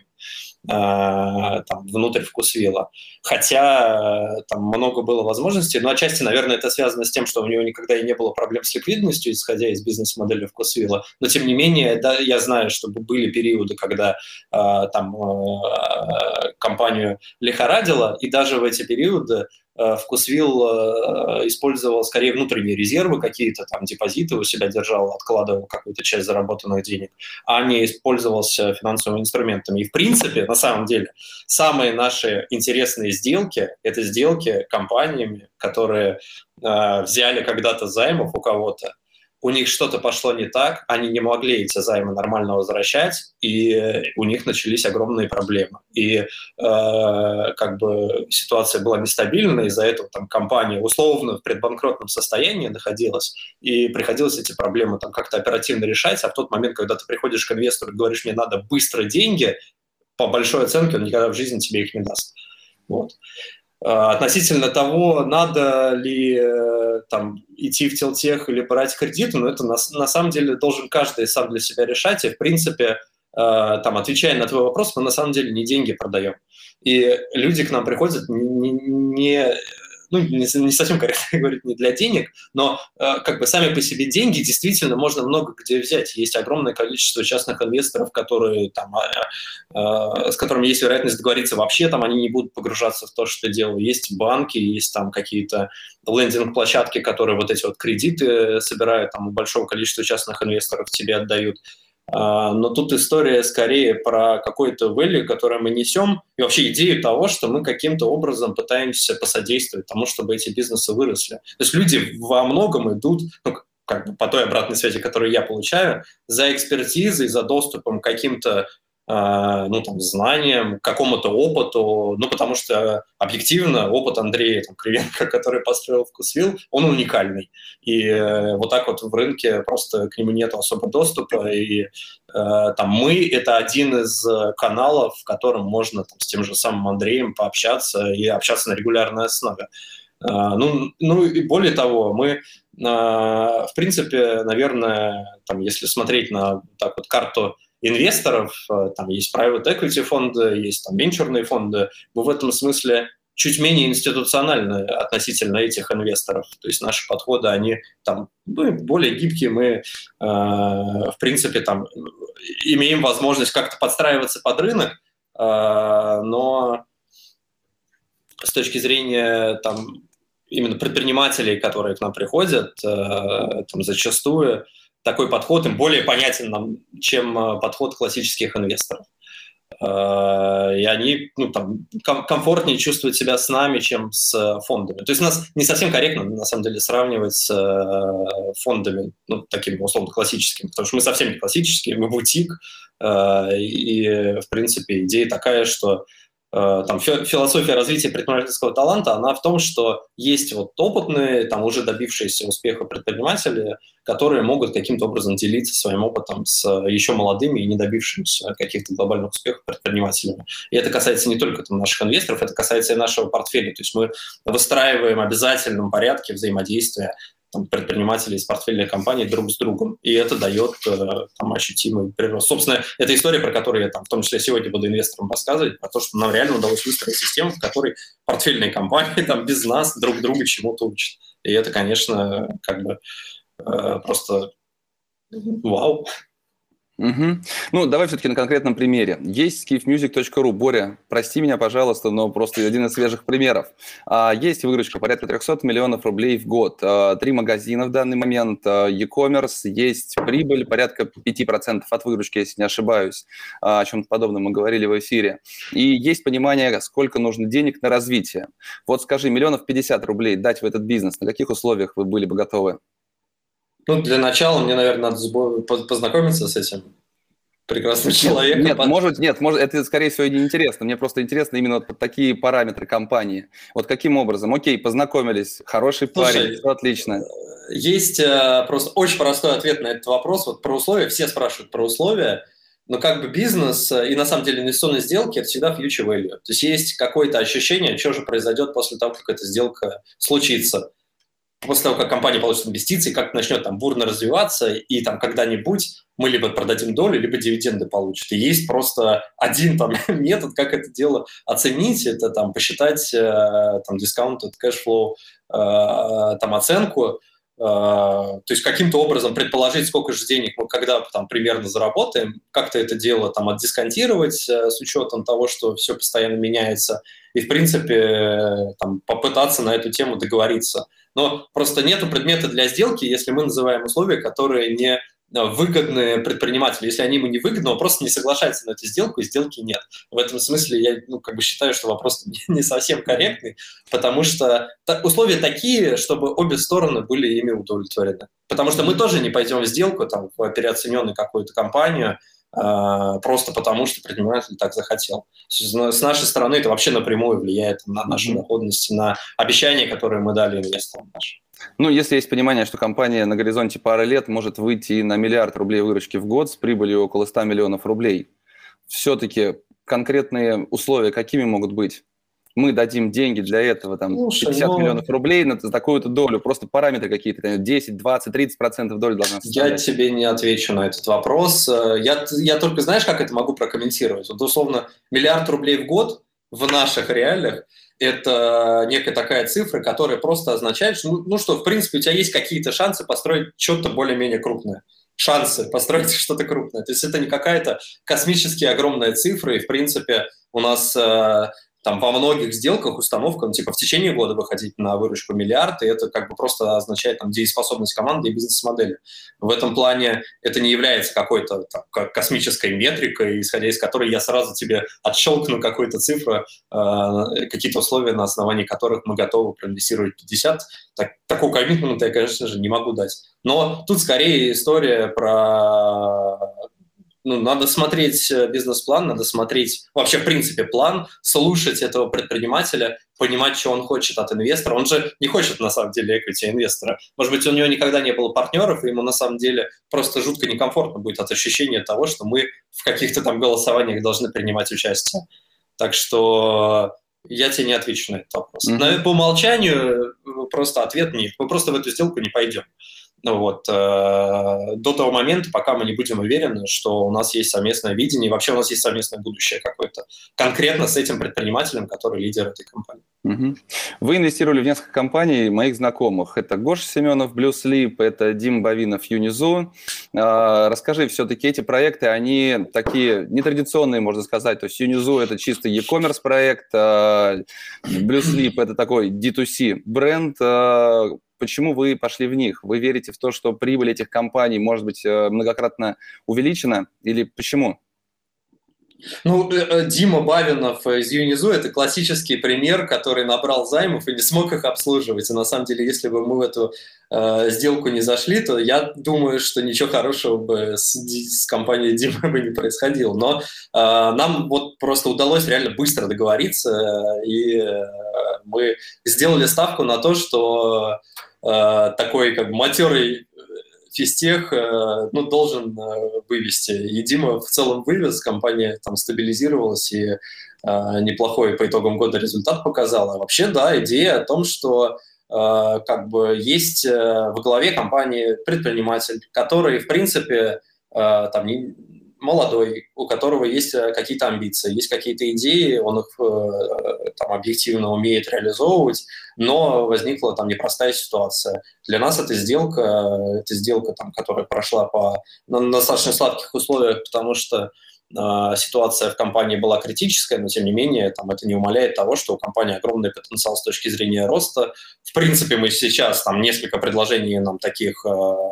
S2: там, внутрь вкусвилла. Хотя э, там много было возможностей, но отчасти, наверное, это связано с тем, что у него никогда и не было проблем с ликвидностью, исходя из бизнес-модели вкусвилла. Но, тем не менее, да, я знаю, что были периоды, когда э, там э, компанию лихорадило, и даже в эти периоды Э, Вкусвилл э, использовал скорее внутренние резервы, какие-то там депозиты у себя держал, откладывал какую-то часть заработанных денег, а не использовался финансовыми инструментами. И в принципе, на самом деле, самые наши интересные сделки – это сделки компаниями, которые э, взяли когда-то займов у кого-то, у них что-то пошло не так, они не могли эти займы нормально возвращать, и у них начались огромные проблемы. И э, как бы ситуация была нестабильна, из-за этого там компания условно в предбанкротном состоянии находилась, и приходилось эти проблемы там как-то оперативно решать, а в тот момент, когда ты приходишь к инвестору и говоришь, мне надо быстро деньги, по большой оценке он никогда в жизни тебе их не даст. Вот. А, относительно того, надо ли э, там, идти в телтех или брать кредиты, но ну, это на, на самом деле должен каждый сам для себя решать. И, в принципе, э, там, отвечая на твой вопрос, мы на самом деле не деньги продаем. И люди к нам приходят не, не ну, не, не совсем корректно *laughs* говорить, не для денег, но э, как бы сами по себе деньги действительно можно много где взять. Есть огромное количество частных инвесторов, которые там, э, э, с которыми есть вероятность договориться вообще, там они не будут погружаться в то, что ты делал. Есть банки, есть там какие-то лендинг-площадки, которые вот эти вот кредиты собирают, там большого количества частных инвесторов тебе отдают. А, но тут история скорее про какой-то value, который мы несем, и вообще идею того, что мы каким-то образом пытаемся посодействовать тому, чтобы эти бизнесы выросли. То есть люди во многом идут, ну, как бы по той обратной связи, которую я получаю, за экспертизой, за доступом к каким-то ну, там, знаниям, какому-то опыту, ну, потому что объективно опыт Андрея там, Кривенко, *laughs* который построил вкусвилл, он уникальный. И э, вот так вот в рынке просто к нему нет особо доступа. И э, там мы — это один из каналов, в котором можно там, с тем же самым Андреем пообщаться и общаться на регулярной основе. Uh, ну, ну и более того, мы, uh, в принципе, наверное, там, если смотреть на так вот карту инвесторов, э, там есть private equity фонды, есть там венчурные фонды, мы в этом смысле чуть менее институциональны относительно этих инвесторов. То есть наши подходы, они там ну, более гибкие, мы, э, в принципе, там имеем возможность как-то подстраиваться под рынок, э, но с точки зрения там именно предпринимателей, которые к нам приходят, э, там зачастую такой подход им более понятен чем э, подход классических инвесторов. Э, и они ну, там, комфортнее чувствуют себя с нами, чем с фондами. То есть нас не совсем корректно, на самом деле, сравнивать с э, фондами, ну, такими, условно, классическими, потому что мы совсем не классические, мы бутик, и, в принципе, идея такая, что Э, там, философия развития предпринимательского таланта, она в том, что есть вот опытные, там, уже добившиеся успеха предприниматели, которые могут каким-то образом делиться своим опытом с еще молодыми и не добившимися каких-то глобальных успехов предпринимателями. И это касается не только там, наших инвесторов, это касается и нашего портфеля. То есть мы выстраиваем обязательном порядке взаимодействия там, предпринимателей из портфельной компании друг с другом. И это дает э, там, ощутимый прирост. Собственно, это история, про которую я там, в том числе сегодня буду инвесторам рассказывать, про то, что нам реально удалось выстроить систему, в которой портфельные компании там, без нас друг друга чему-то учат. И это, конечно, как бы э, просто вау.
S1: Угу. Ну, давай все-таки на конкретном примере. Есть skiffmusic.ru. Боря, прости меня, пожалуйста, но просто один из свежих примеров. А, есть выручка порядка 300 миллионов рублей в год. А, три магазина в данный момент. А, e-commerce. Есть прибыль порядка 5% от выручки, если не ошибаюсь. О чем-то подобном мы говорили в эфире. И есть понимание, сколько нужно денег на развитие. Вот скажи, миллионов 50 рублей дать в этот бизнес, на каких условиях вы были бы готовы?
S2: Ну, для начала мне, наверное, надо познакомиться с этим прекрасным человеком.
S1: Нет, может, нет, может, это, скорее всего, не интересно. Мне просто интересно именно вот такие параметры компании. Вот каким образом? Окей, познакомились, хороший Слушай, парень, все отлично.
S2: Есть э, просто очень простой ответ на этот вопрос. Вот про условия, все спрашивают про условия, но как бы бизнес э, и на самом деле инвестиционные сделки – это всегда future value. То есть есть какое-то ощущение, что же произойдет после того, как эта сделка случится после того, как компания получит инвестиции, как начнет там бурно развиваться, и там когда-нибудь мы либо продадим долю, либо дивиденды получат. И есть просто один там *laughs* метод, как это дело оценить, это там посчитать э, там discounted cash flow, э, там оценку, э, то есть каким-то образом предположить, сколько же денег мы когда там примерно заработаем, как-то это дело там отдисконтировать с учетом того, что все постоянно меняется, и в принципе там попытаться на эту тему договориться но просто нету предмета для сделки, если мы называем условия, которые не э, выгодные предпринимателю. Если они ему не выгодны, он просто не соглашается на эту сделку, и сделки нет. В этом смысле я ну, как бы считаю, что вопрос *laughs* не совсем корректный, потому что условия такие, чтобы обе стороны были ими удовлетворены. Потому что мы тоже не пойдем в сделку там, в переоцененную какую-то компанию, просто потому, что предприниматель так захотел. С нашей стороны это вообще напрямую влияет на нашу доходность, на обещания, которые мы дали инвесторам нашим.
S1: Ну, если есть понимание, что компания на горизонте пары лет может выйти на миллиард рублей выручки в год с прибылью около 100 миллионов рублей, все-таки конкретные условия какими могут быть? Мы дадим деньги для этого, там, Слушай, 50 но... Ну миллионов рублей на такую-то долю, просто параметры какие-то, 10, 20, 30 процентов доли должна
S2: составлять. Я тебе не отвечу на этот вопрос. Э, я, я только, знаешь, как это могу прокомментировать? Вот, условно, миллиард рублей в год в наших реалиях – это некая такая цифра, которая просто означает, что, ну, ну что, в принципе, у тебя есть какие-то шансы построить что-то более-менее крупное шансы построить *laughs* что-то крупное. То есть это не какая-то космически огромная цифра, и, в принципе, у нас э, там во многих сделках установка, ну, типа в течение года выходить на выручку миллиард, и это как бы просто означает там дееспособность команды и бизнес-модели. В этом плане это не является какой-то там, космической метрикой, исходя из которой я сразу тебе отщелкну какую-то цифру, э, какие-то условия, на основании которых мы готовы проинвестировать 50. Так, такого коммитмента я, конечно же, не могу дать. Но тут скорее история про ну, надо смотреть э, бизнес-план, надо смотреть вообще, в принципе, план, слушать этого предпринимателя, понимать, что он хочет от инвестора. Он же не хочет, на самом деле, equity инвестора. Может быть, у него никогда не было партнеров, и ему, на самом деле, просто жутко некомфортно будет от ощущения того, что мы в каких-то там голосованиях должны принимать участие. Так что я тебе не отвечу на этот вопрос. Mm-hmm. По умолчанию э, просто ответ нет. Мы просто в эту сделку не пойдем. Ну вот, э, до того момента, пока мы не будем уверены, что у нас есть совместное видение, и вообще у нас есть совместное будущее какое-то, конкретно с этим предпринимателем, который лидер этой компании.
S1: Угу. Вы инвестировали в несколько компаний моих знакомых. Это Гоша Семенов, Blue Sleep, это Дим Бавинов, Юнизу. Э, расскажи, все-таки эти проекты, они такие нетрадиционные, можно сказать. То есть Юнизу – это чисто e-commerce проект, э, Blue Sleep – это такой D2C бренд, э, почему вы пошли в них? Вы верите в то, что прибыль этих компаний может быть э, многократно увеличена или почему?
S2: Ну, э, э, Дима Бавинов из Юнизу – это классический пример, который набрал займов и не смог их обслуживать. И на самом деле, если бы мы в эту э, сделку не зашли, то я думаю, что ничего хорошего бы с, с компанией Дима бы не происходило. Но э, нам вот просто удалось реально быстро договориться, и э, мы сделали ставку на то, что такой как матерый э, физтех э, ну, должен вывести. И Дима в целом вывез, компания там стабилизировалась и неплохой по итогам года результат показала. Вообще, да, идея о том, что как бы есть в голове компании предприниматель, который, в принципе, там молодой, у которого есть какие-то амбиции, есть какие-то идеи, он их там объективно умеет реализовывать, но возникла там непростая ситуация. Для нас эта сделка, эта сделка, там, которая прошла по, на, на достаточно сладких условиях, потому что ситуация в компании была критическая, но тем не менее там, это не умаляет того, что у компании огромный потенциал с точки зрения роста. В принципе, мы сейчас там несколько предложений нам таких э,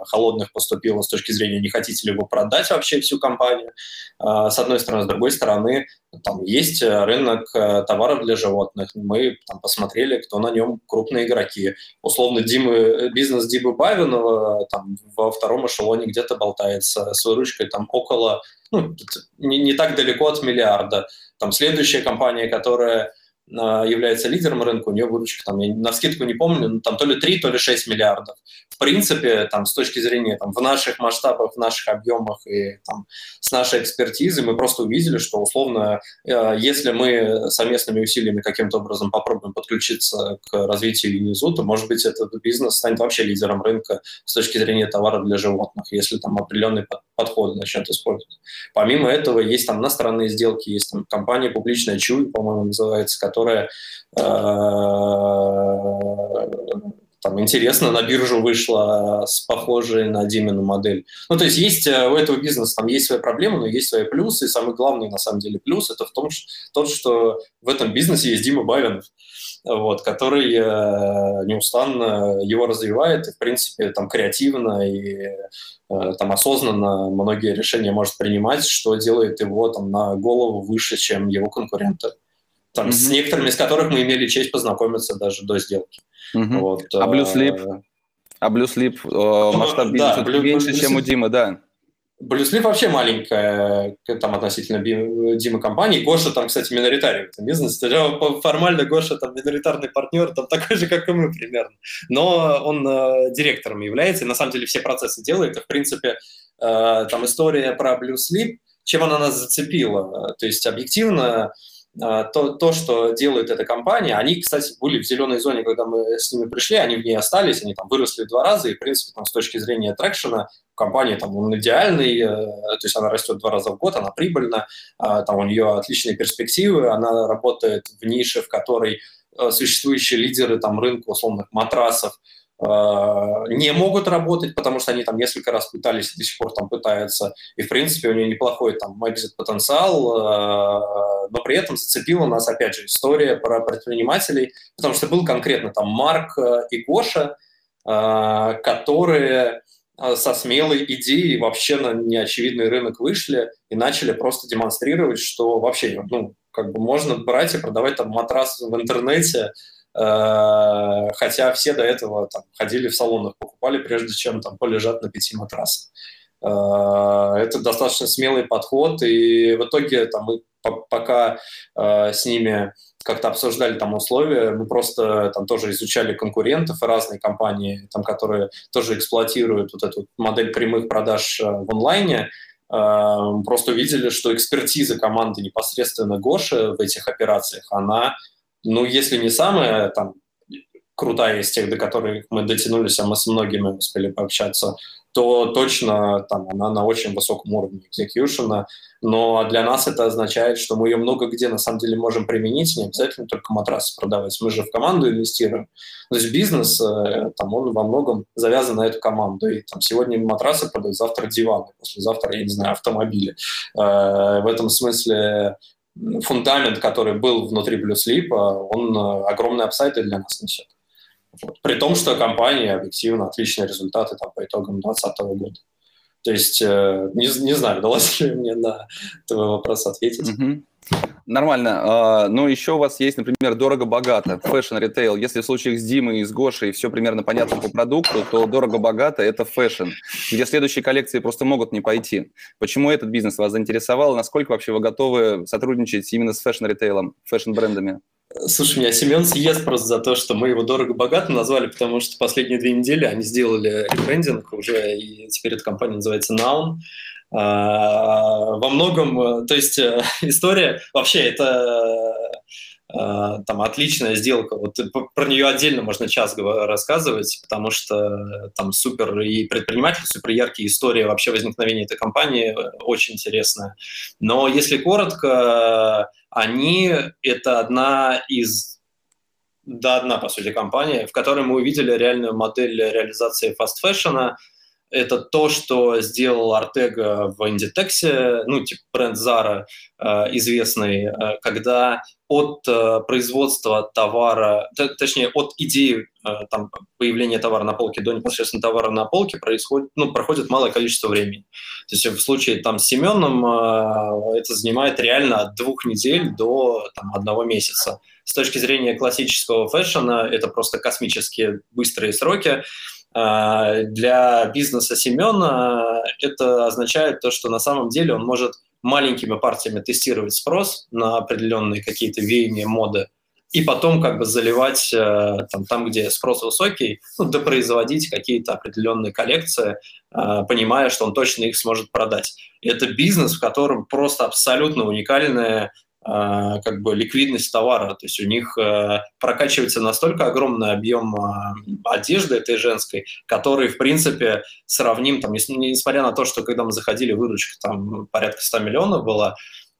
S2: холодных поступило с точки зрения, не хотите ли вы продать вообще всю компанию, э, с одной стороны. С другой стороны, там есть рынок э, товаров для животных. Мы там посмотрели, кто на нем крупные игроки. Условно, Димы, бизнес Димы Бавинова там во втором эшелоне где-то болтается с выручкой там около ну, не, не так далеко от миллиарда. Там следующая компания, которая является лидером рынка, у нее выручка, там, я на скидку не помню, но там то ли 3, то ли 6 миллиардов. В принципе, там, с точки зрения там, в наших масштабах, в наших объемах и там, с нашей экспертизой мы просто увидели, что условно, э, если мы совместными усилиями каким-то образом попробуем подключиться к развитию Юнизу, то, может быть, этот бизнес станет вообще лидером рынка с точки зрения товаров для животных, если там определенный подход начнет использовать. Помимо этого, есть там иностранные сделки, есть там компания публичная Чуй, по-моему, называется, которая которая э, там интересно на биржу вышла с похожей на Димину модель. Ну, то есть есть э, у этого бизнеса там есть свои проблемы, но есть свои плюсы. И самый главный, на самом деле, плюс это в том, что, тот, что в этом бизнесе есть Дима Бавинов, вот, который э, неустанно его развивает и, в принципе, там креативно и э, там осознанно многие решения может принимать, что делает его там на голову выше, чем его конкуренты там, mm-hmm. с некоторыми из которых мы имели честь познакомиться даже до сделки.
S1: Mm-hmm. Вот, а Blue Sleep? А Blue Sleep э, масштаб бизнеса да, Blue, меньше, Blue чем у Димы, да?
S2: Blue Sleep вообще маленькая там относительно Димы компании. Гоша там, кстати, миноритарий в этом бизнесе. Формально Гоша там миноритарный партнер, там такой же, как и мы примерно. Но он э, директором является, и на самом деле все процессы делает. И, в принципе, э, там история про Blue Sleep, чем она нас зацепила. То есть объективно а, то, то, что делает эта компания, они, кстати, были в зеленой зоне, когда мы с ними пришли, они в ней остались, они там выросли в два раза, и, в принципе, там, с точки зрения трекшена, компания там он идеальный, э, то есть она растет два раза в год, она прибыльна, а, там у нее отличные перспективы, она работает в нише, в которой э, существующие лидеры там рынка условных матрасов не могут работать, потому что они там несколько раз пытались до сих пор там пытаются. И, в принципе, у нее неплохой там экзит-потенциал, э, но при этом зацепила нас, опять же, история про предпринимателей, потому что был конкретно там Марк э, и Гоша, которые со смелой идеей вообще на неочевидный рынок вышли и начали просто демонстрировать, что вообще ну, как бы можно брать и продавать там матрас в интернете, хотя все до этого там, ходили в салонах, покупали, прежде чем там полежат на пяти матрасах. Э, это достаточно смелый подход, и в итоге там, мы пока э, с ними как-то обсуждали там условия, мы просто там тоже изучали конкурентов и разные компании, там, которые тоже эксплуатируют вот эту модель прямых продаж в онлайне, просто увидели, что экспертиза команды непосредственно Гоши в этих операциях, она ну, если не самая там крутая из тех, до которых мы дотянулись, а мы с многими успели пообщаться, то точно там она на очень высоком уровне экзекьюшена. Но для нас это означает, что мы ее много где на самом деле можем применить, не обязательно только матрасы продавать. Мы же в команду инвестируем. То есть бизнес, э, там, он во многом завязан на эту команду. И там сегодня матрасы продают, завтра диваны, послезавтра, я не знаю, автомобили. Э, в этом смысле фундамент, который был внутри BlueSleep, он э, огромные апсайды для нас несет. При том, что компания объективно отличные результаты там, по итогам 2020 года. То есть, э, не, не знаю, удалось ли мне на твой вопрос ответить.
S1: Mm-hmm. Нормально. А, но еще у вас есть, например, дорого-богато, fashion ритейл. Если в случаях с Димой и с Гошей все примерно понятно по продукту, то дорого-богато – это fashion, где следующие коллекции просто могут не пойти. Почему этот бизнес вас заинтересовал? Насколько вообще вы готовы сотрудничать именно с fashion-ритейлом, fashion-брендами?
S2: Слушай, меня Семен съест просто за то, что мы его дорого-богато назвали, потому что последние две недели они сделали ребрендинг уже, и теперь эта компания называется Noun. А, во многом, э, то есть э, *laughs* история вообще это э, там отличная сделка. Вот про нее отдельно можно час рассказывать, потому что там супер и предприниматель, супер яркие истории вообще возникновения этой компании очень интересная. Но если коротко, они это одна из да одна, по сути, компания, в которой мы увидели реальную модель реализации fast fashion а – это то, что сделал Ортега в Inditex, ну, типа бренд Zara э, известный, э, когда от э, производства товара, точнее, от идеи там, появления товара на полке до непосредственно товара на полке происходит, ну, проходит малое количество времени. То есть в случае там, с Семеном это занимает реально от двух недель до там, одного месяца. С точки зрения классического фэшена это просто космические быстрые сроки. А, для бизнеса Семена это означает то, что на самом деле он может маленькими партиями тестировать спрос на определенные какие-то веяния моды, и потом как бы заливать э, там, там где спрос высокий, ну, допроизводить какие-то определенные коллекции, э, понимая, что он точно их сможет продать. Это бизнес, в котором просто абсолютно уникальная как бы ликвидность товара. То есть у них э, прокачивается настолько огромный объем а, одежды этой женской, который, в принципе, сравним, там, несмотря на то, что когда мы заходили, выручка там порядка 100 миллионов была,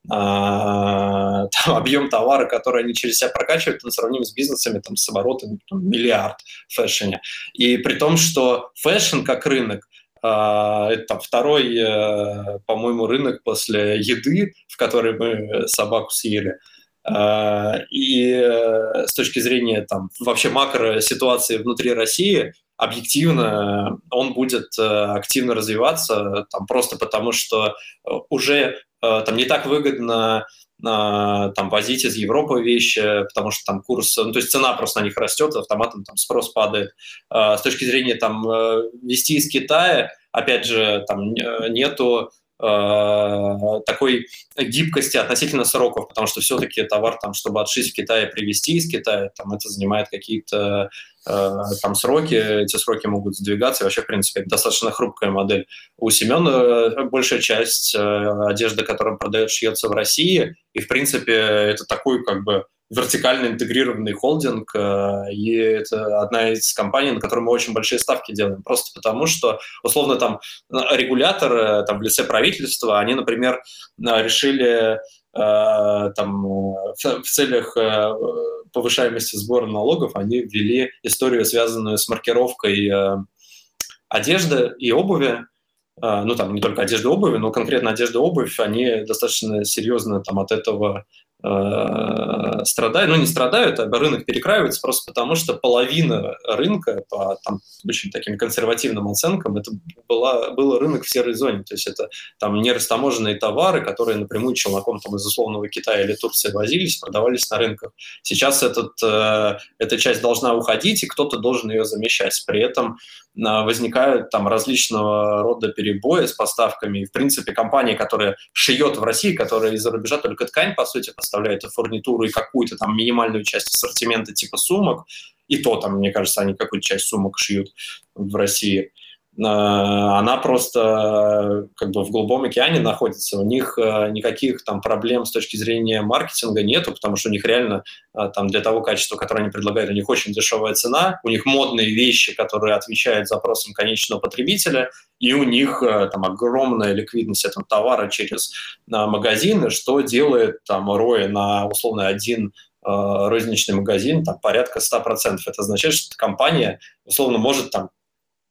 S2: а, *laughs* там, объем товара, который они через себя прокачивают, он сравним с бизнесами там, с оборотом там, миллиард в fashion е. И при том, что fashion как рынок, а, это второй, э, по-моему, рынок после еды, в который мы собаку съели. А, и э, с точки зрения там, вообще макро ситуации внутри России, объективно он будет э, активно развиваться, там, просто потому что уже там не так выгодно там, возить из Европы вещи, потому что там курс, ну, то есть цена просто на них растет, автоматом там спрос падает. А, с точки зрения там вести из Китая, опять же, там нету Э, такой гибкости относительно сроков, потому что все-таки товар, там, чтобы отшить в Китае, привезти из Китая, там, это занимает какие-то э, там сроки, эти сроки могут сдвигаться, и вообще, в принципе, это достаточно хрупкая модель. У Семена э, большая часть одежды, которая продает, шьется в России, и, в принципе, это такой, как бы, вертикально интегрированный холдинг, э, и это одна из компаний, на которой мы очень большие ставки делаем, просто потому что, условно, там регуляторы там, в лице правительства, они, например, решили э, там, в целях э, повышаемости сбора налогов, они ввели историю, связанную с маркировкой одежды и обуви, ну, там, не только одежда и обуви, но конкретно одежда и обувь, они достаточно серьезно там от этого Э, страдают, ну не страдают, а рынок перекраивается просто потому, что половина рынка по там, очень таким консервативным оценкам это была, был рынок в серой зоне, то есть это там нерастаможенные товары, которые напрямую челноком там, из условного Китая или Турции возились, продавались на рынках. Сейчас этот, э, эта часть должна уходить, и кто-то должен ее замещать. При этом возникают там различного рода перебои с поставками. И, в принципе, компания, которая шьет в России, которая из-за рубежа только ткань, по сути, поставляет и фурнитуру, и какую-то там минимальную часть ассортимента типа сумок, и то там, мне кажется, они какую-то часть сумок шьют в России – она просто как бы в голубом океане находится. У них э, никаких там проблем с точки зрения маркетинга нету, потому что у них реально э, там для того качества, которое они предлагают, у них очень дешевая цена, у них модные вещи, которые отвечают запросам конечного потребителя, и у них там огромная ликвидность этого товара через магазины, что делает там роя на условно один розничный магазин там, порядка 100%. Это означает, что компания условно может там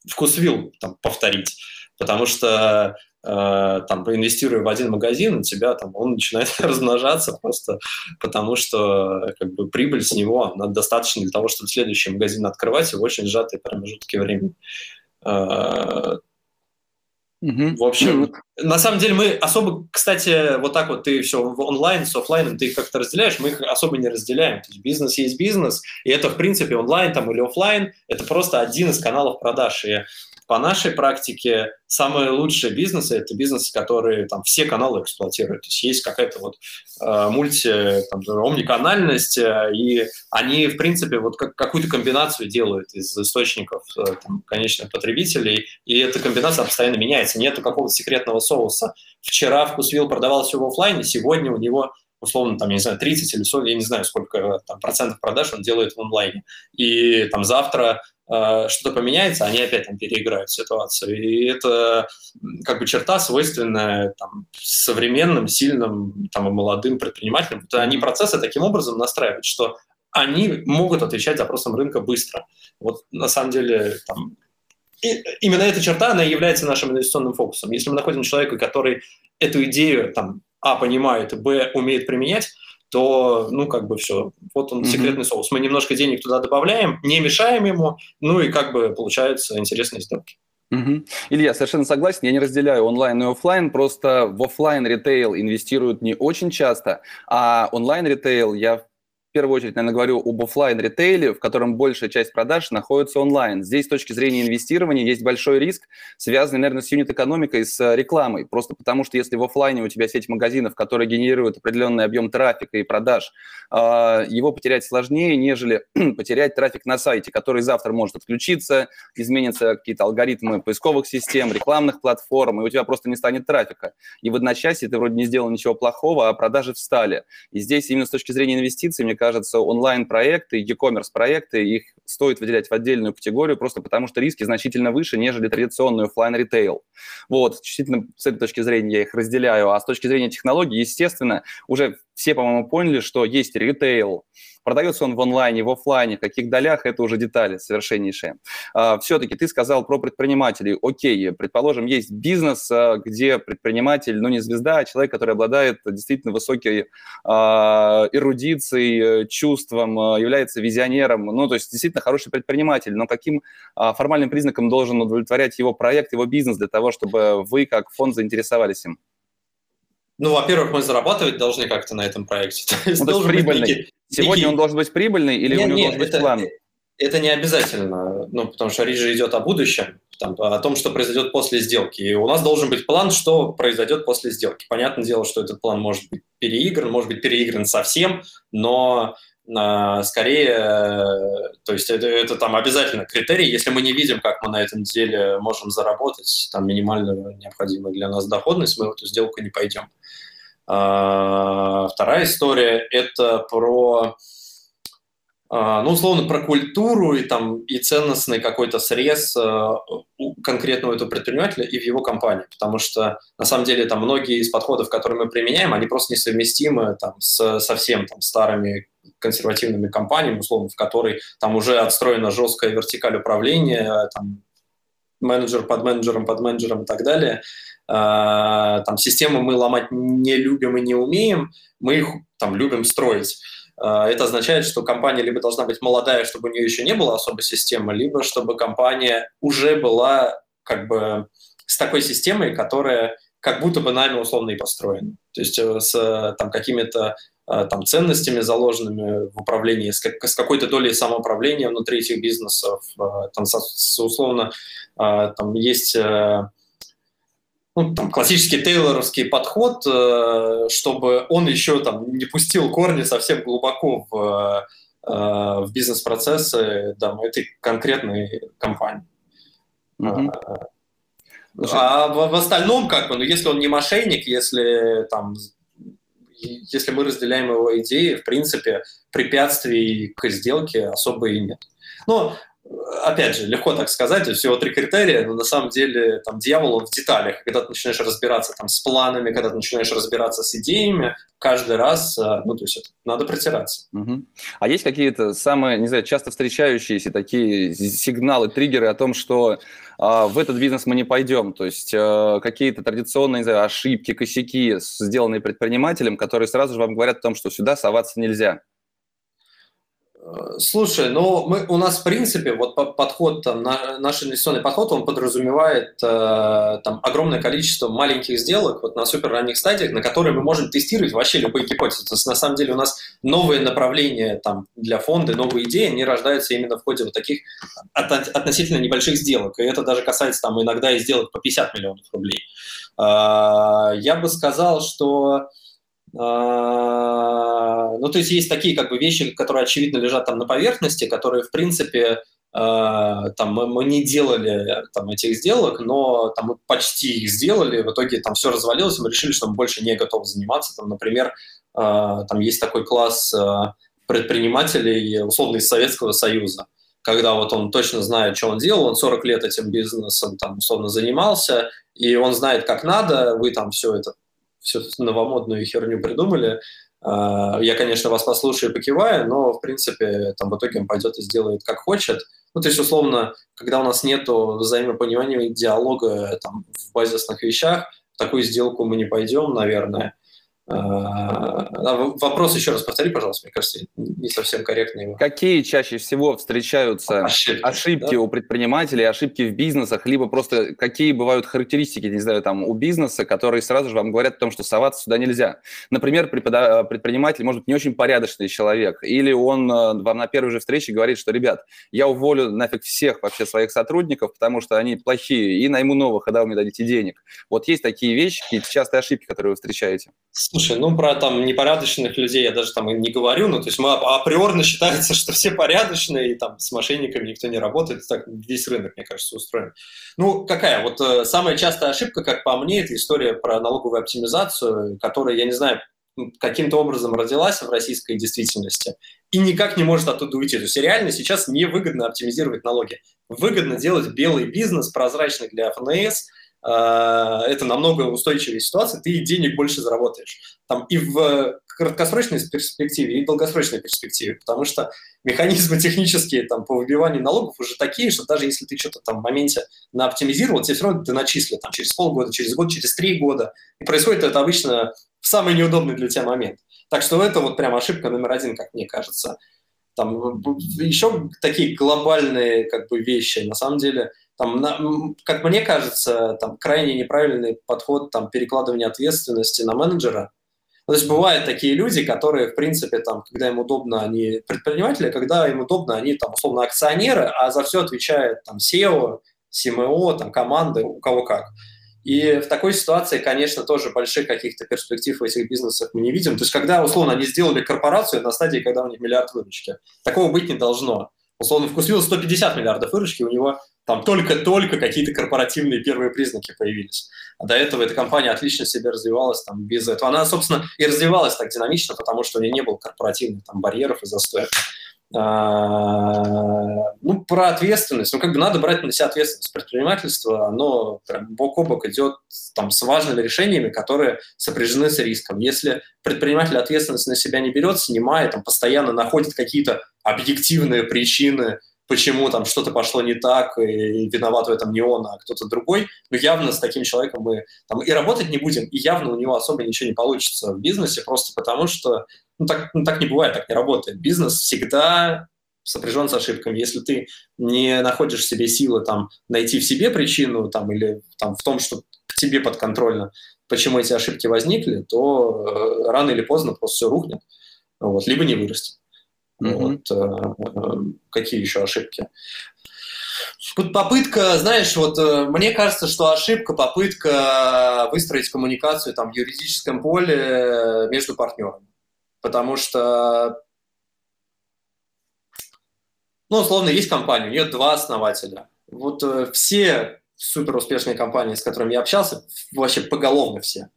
S2: вкусвилл там, повторить, потому что э, там, инвестируя в один магазин, у тебя там он начинает *laughs* размножаться просто потому, что как бы прибыль с него достаточно для того, чтобы следующий магазин открывать в очень сжатые промежутки времени. Э, Угу. В общем, на самом деле мы особо, кстати, вот так вот ты все онлайн с офлайном ты их как-то разделяешь, мы их особо не разделяем. То есть бизнес есть бизнес, и это в принципе онлайн там или офлайн, это просто один из каналов продаж. И по нашей практике самые лучшие бизнесы – это бизнесы, которые там все каналы эксплуатируют. То есть есть какая-то вот э, мульти, там, омниканальность, э, и они, в принципе, вот как, какую-то комбинацию делают из источников э, там, конечных потребителей, и эта комбинация постоянно меняется. Нету какого-то секретного соуса. Вчера вкусвилл продавался в офлайне, сегодня у него условно, там, я не знаю, 30 или 40, я не знаю, сколько там, процентов продаж он делает в онлайне. И там завтра э, что-то поменяется, они опять там переиграют ситуацию. И это как бы черта, свойственная там, современным, сильным там, и молодым предпринимателям. Вот они процессы таким образом настраивают, что они могут отвечать запросам рынка быстро. Вот на самом деле там, и именно эта черта, она является нашим инвестиционным фокусом. Если мы находим человека, который эту идею там, а, понимает, б, умеет применять, то, ну, как бы все. Вот он, mm-hmm. секретный соус. Мы немножко денег туда добавляем, не мешаем ему, ну и как бы получаются интересные сделки.
S1: Угу. Илья, совершенно согласен, я не разделяю онлайн и офлайн, просто в офлайн ритейл инвестируют не очень часто, а онлайн ритейл я в первую очередь, наверное, говорю об офлайн ритейле в котором большая часть продаж находится онлайн. Здесь с точки зрения инвестирования есть большой риск, связанный, наверное, с юнит-экономикой, с э, рекламой. Просто потому что если в офлайне у тебя сеть магазинов, которые генерируют определенный объем трафика и продаж, а, его потерять сложнее, нежели *clears throat* потерять трафик на сайте, который завтра может отключиться, изменятся какие-то алгоритмы поисковых систем, рекламных платформ, и у тебя просто не станет трафика. И в одночасье ты вроде не сделал ничего плохого, а продажи встали. И здесь именно с точки зрения инвестиций, мне кажется, онлайн-проекты, e-commerce проекты, их стоит выделять в отдельную категорию, просто потому что риски значительно выше, нежели традиционный офлайн ритейл Вот, действительно, с этой точки зрения я их разделяю. А с точки зрения технологий, естественно, уже все, по-моему, поняли, что есть ритейл, Продается он в онлайне, в офлайне, в каких долях, это уже детали совершеннейшие. А, все-таки ты сказал про предпринимателей. Окей, предположим, есть бизнес, а, где предприниматель, ну не звезда, а человек, который обладает действительно высокой а, эрудицией, чувством, является визионером, ну то есть действительно хороший предприниматель, но каким формальным признаком должен удовлетворять его проект, его бизнес для того, чтобы вы как фонд заинтересовались им?
S2: Ну, во-первых, мы зарабатывать должны как-то на этом проекте. *laughs*
S1: Есть, ну, есть прибыльный. Некий, Сегодня некий... он должен быть прибыльный или нет, у него нет, должен быть
S2: это,
S1: план?
S2: Это не обязательно, ну, потому что речь же идет о будущем, там, о том, что произойдет после сделки. И у нас должен быть план, что произойдет после сделки. Понятное дело, что этот план может быть переигран, может быть переигран совсем, но а, скорее, то есть это, это там обязательно критерий. Если мы не видим, как мы на этом деле можем заработать, там минимальную необходимую для нас доходность, мы в эту сделку не пойдем. А, вторая история – это про, а, ну, условно, про культуру и, там, и ценностный какой-то срез а, у конкретного этого предпринимателя и в его компании. Потому что, на самом деле, там многие из подходов, которые мы применяем, они просто несовместимы там, с совсем там, старыми консервативными компаниями, условно, в которой там уже отстроена жесткая вертикаль управления, там, менеджер под менеджером, под менеджером и так далее – там систему мы ломать не любим и не умеем, мы их там любим строить. Э, это означает, что компания либо должна быть молодая, чтобы у нее еще не было особой системы, либо чтобы компания уже была как бы с такой системой, которая как будто бы нами условно и построена. То есть э, с там, какими-то там, ценностями, заложенными в управлении, с, как, с какой-то долей самоуправления внутри этих бизнесов. Там, с, условно, там есть ну, там, классический тейлоровский подход, э, чтобы он еще там не пустил корни совсем глубоко в, э, в бизнес-процессы да, этой конкретной компании. Mm-hmm. А в, в остальном, как бы, ну, если он не мошенник, если там, если мы разделяем его идеи, в принципе, препятствий к сделке особо и нет. Но опять же, легко так сказать, всего три критерия, но на самом деле там дьявол в деталях. Когда ты начинаешь разбираться там с планами, когда ты начинаешь разбираться с идеями, каждый раз, э, ну, то есть это, надо притираться.
S1: Угу. А есть какие-то самые, не знаю, часто встречающиеся такие сигналы, триггеры о том, что а, в этот бизнес мы не пойдем. То есть а, какие-то традиционные знаю, ошибки, косяки, сделанные предпринимателем, которые сразу же вам говорят о том, что сюда соваться нельзя.
S2: Слушай, ну мы, у нас в принципе вот подход, там, на, наш инвестиционный подход, он подразумевает э, там огромное количество маленьких сделок вот на супер ранних стадиях, на которые мы можем тестировать вообще любые гипотезы. То есть на самом деле у нас новые направления там для фонда, новые идеи, они рождаются именно в ходе вот таких от, относительно небольших сделок. И это даже касается там иногда и сделок по 50 миллионов рублей. Э, я бы сказал, что а, ну, то есть есть такие как бы вещи, которые очевидно лежат там на поверхности, которые, в принципе, а, там мы, не делали там этих сделок, но там мы почти их сделали, в итоге там все развалилось, мы решили, что мы больше не готовы заниматься. Там, например, а, там есть такой класс предпринимателей, условно, из Советского Союза, когда вот он точно знает, что он делал, он 40 лет этим бизнесом там условно занимался, и он знает, как надо, вы там все это всю новомодную херню придумали, я, конечно, вас послушаю и покиваю, но, в принципе, там в итоге он пойдет и сделает как хочет. Ну, то есть, условно, когда у нас нет взаимопонимания и диалога там, в базисных вещах, такую сделку мы не пойдем, наверное. А, а вопрос еще раз повтори, пожалуйста, мне кажется, не совсем корректно его.
S1: Какие чаще всего встречаются ошибки, ошибки да? у предпринимателей, ошибки в бизнесах, либо просто какие бывают характеристики, не знаю, там, у бизнеса, которые сразу же вам говорят о том, что соваться сюда нельзя? Например, предприниматель, может быть, не очень порядочный человек, или он э, вам на первой же встрече говорит, что, ребят, я уволю нафиг всех вообще своих сотрудников, потому что они плохие, и найму новых, когда вы мне дадите денег. Вот есть такие вещи, какие-то частые ошибки, которые вы встречаете?
S2: Слушай, ну про там непорядочных людей я даже там и не говорю, ну то есть мы априорно считается, что все порядочные, и там с мошенниками никто не работает, так весь рынок, мне кажется, устроен. Ну какая? Вот э, самая частая ошибка, как по мне, это история про налоговую оптимизацию, которая, я не знаю, каким-то образом родилась в российской действительности и никак не может оттуда уйти. То есть реально сейчас невыгодно оптимизировать налоги. Выгодно делать белый бизнес, прозрачный для ФНС – это намного устойчивее ситуация, ты денег больше заработаешь. Там и в краткосрочной перспективе, и в долгосрочной перспективе, потому что механизмы технические там, по выбиванию налогов уже такие, что даже если ты что-то там в моменте наоптимизировал, тебе все равно ты начислят там, через полгода, через год, через три года. И происходит это обычно в самый неудобный для тебя момент. Так что это вот прям ошибка номер один, как мне кажется. Там еще такие глобальные как бы вещи, на самом деле – там, на, как мне кажется, там крайне неправильный подход там, перекладывания ответственности на менеджера. То есть бывают такие люди, которые, в принципе, там, когда им удобно, они предприниматели, когда им удобно, они, там, условно, акционеры, а за все отвечает там, SEO, CMO, там, команды, у кого как. И в такой ситуации, конечно, тоже больших каких-то перспектив в этих бизнесах мы не видим. То есть когда, условно, они сделали корпорацию на стадии, когда у них миллиард выручки. Такого быть не должно. Условно, вкусил 150 миллиардов выручки, у него там только-только какие-то корпоративные первые признаки появились. А до этого эта компания отлично себя развивалась там без этого. Она, собственно, и развивалась так динамично, потому что у нее не было корпоративных там барьеров и застоев. А, ну, про ответственность. Ну, как бы надо брать на себя ответственность. Предпринимательство, оно прям бок о бок идет там, с важными решениями, которые сопряжены с риском. Если предприниматель ответственность на себя не берет, снимает, там, постоянно находит какие-то объективные причины, почему там что-то пошло не так, и виноват в этом не он, а кто-то другой, но явно с таким человеком мы там и работать не будем, и явно у него особо ничего не получится в бизнесе, просто потому что ну, так, ну, так не бывает, так не работает. Бизнес всегда сопряжен с ошибками. Если ты не находишь в себе силы там, найти в себе причину там, или там, в том, что тебе подконтрольно, почему эти ошибки возникли, то э, рано или поздно просто все рухнет, вот, либо не вырастет. Mm-hmm. Вот, э, какие еще ошибки? Тут попытка, знаешь, вот э, мне кажется, что ошибка, попытка выстроить коммуникацию там в юридическом поле между партнерами. Потому что, ну, условно, есть компания, у нее два основателя. Вот э, все супер успешные компании, с которыми я общался, вообще поголовно все,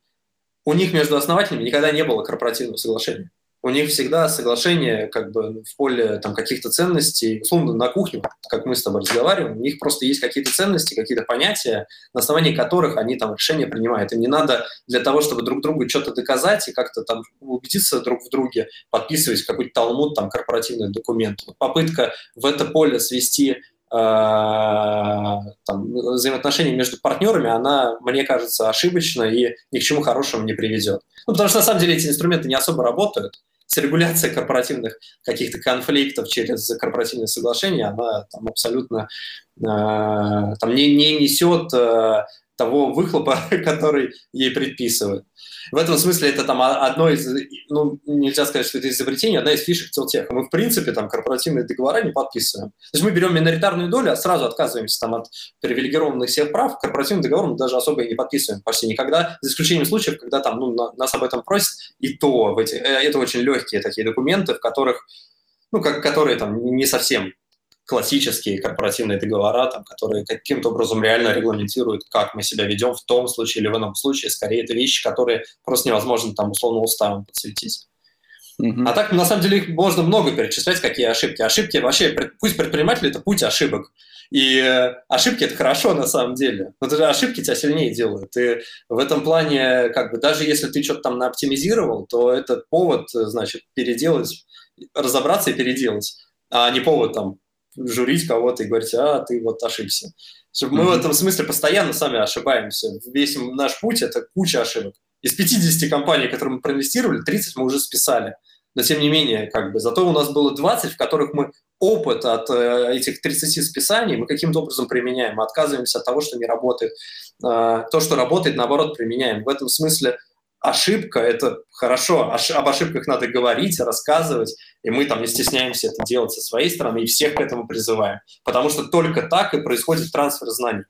S2: у них между основателями никогда не было корпоративного соглашения у них всегда соглашение как бы в поле там, каких-то ценностей, условно, на кухню, как мы с тобой разговариваем, у них просто есть какие-то ценности, какие-то понятия, на основании которых они там решения принимают. Им не надо для того, чтобы друг другу что-то доказать и как-то там убедиться друг в друге, подписывать какой-то талмуд, там, корпоративный документ. Попытка в это поле свести Э, там, взаимоотношений между партнерами, она, мне кажется, ошибочна и ни к чему хорошему не приведет. Ну, потому что на самом деле эти инструменты не особо работают. С регуляцией корпоративных каких-то конфликтов через корпоративные соглашения, она там абсолютно э, там не, не несет э, того выхлопа, *laughs* который ей предписывают. В этом смысле это там одно из, ну, нельзя сказать, что это изобретение, одна из фишек Телтеха. Мы, в принципе, там корпоративные договора не подписываем. То есть мы берем миноритарную долю, а сразу отказываемся там от привилегированных всех прав. Корпоративный договор мы даже особо и не подписываем почти никогда, за исключением случаев, когда там, ну, нас об этом просят, и то в эти, э, это очень легкие такие документы, в которых, ну, как, которые там не совсем классические корпоративные договора, там, которые каким-то образом реально регламентируют, как мы себя ведем в том случае или в ином случае. Скорее, это вещи, которые просто невозможно там условно уставом подсветить. Uh-huh. А так, на самом деле, их можно много перечислять, какие ошибки. Ошибки вообще, пусть предприниматель – это путь ошибок. И э, ошибки – это хорошо на самом деле. Но даже ошибки тебя сильнее делают. И в этом плане, как бы, даже если ты что-то там наоптимизировал, то это повод, значит, переделать, разобраться и переделать, а не повод там журить кого-то и говорить, а, ты вот ошибся. Мы mm-hmm. в этом смысле постоянно сами ошибаемся. Весь наш путь – это куча ошибок. Из 50 компаний, которые мы проинвестировали, 30 мы уже списали. Но тем не менее, как бы, зато у нас было 20, в которых мы опыт от э, этих 30 списаний мы каким-то образом применяем. Мы отказываемся от того, что не работает. Э, то, что работает, наоборот, применяем. В этом смысле ошибка – это хорошо. Ош- об ошибках надо говорить, рассказывать, и мы там не стесняемся это делать со своей стороны и всех к этому призываем. Потому что только так и происходит трансфер знаний.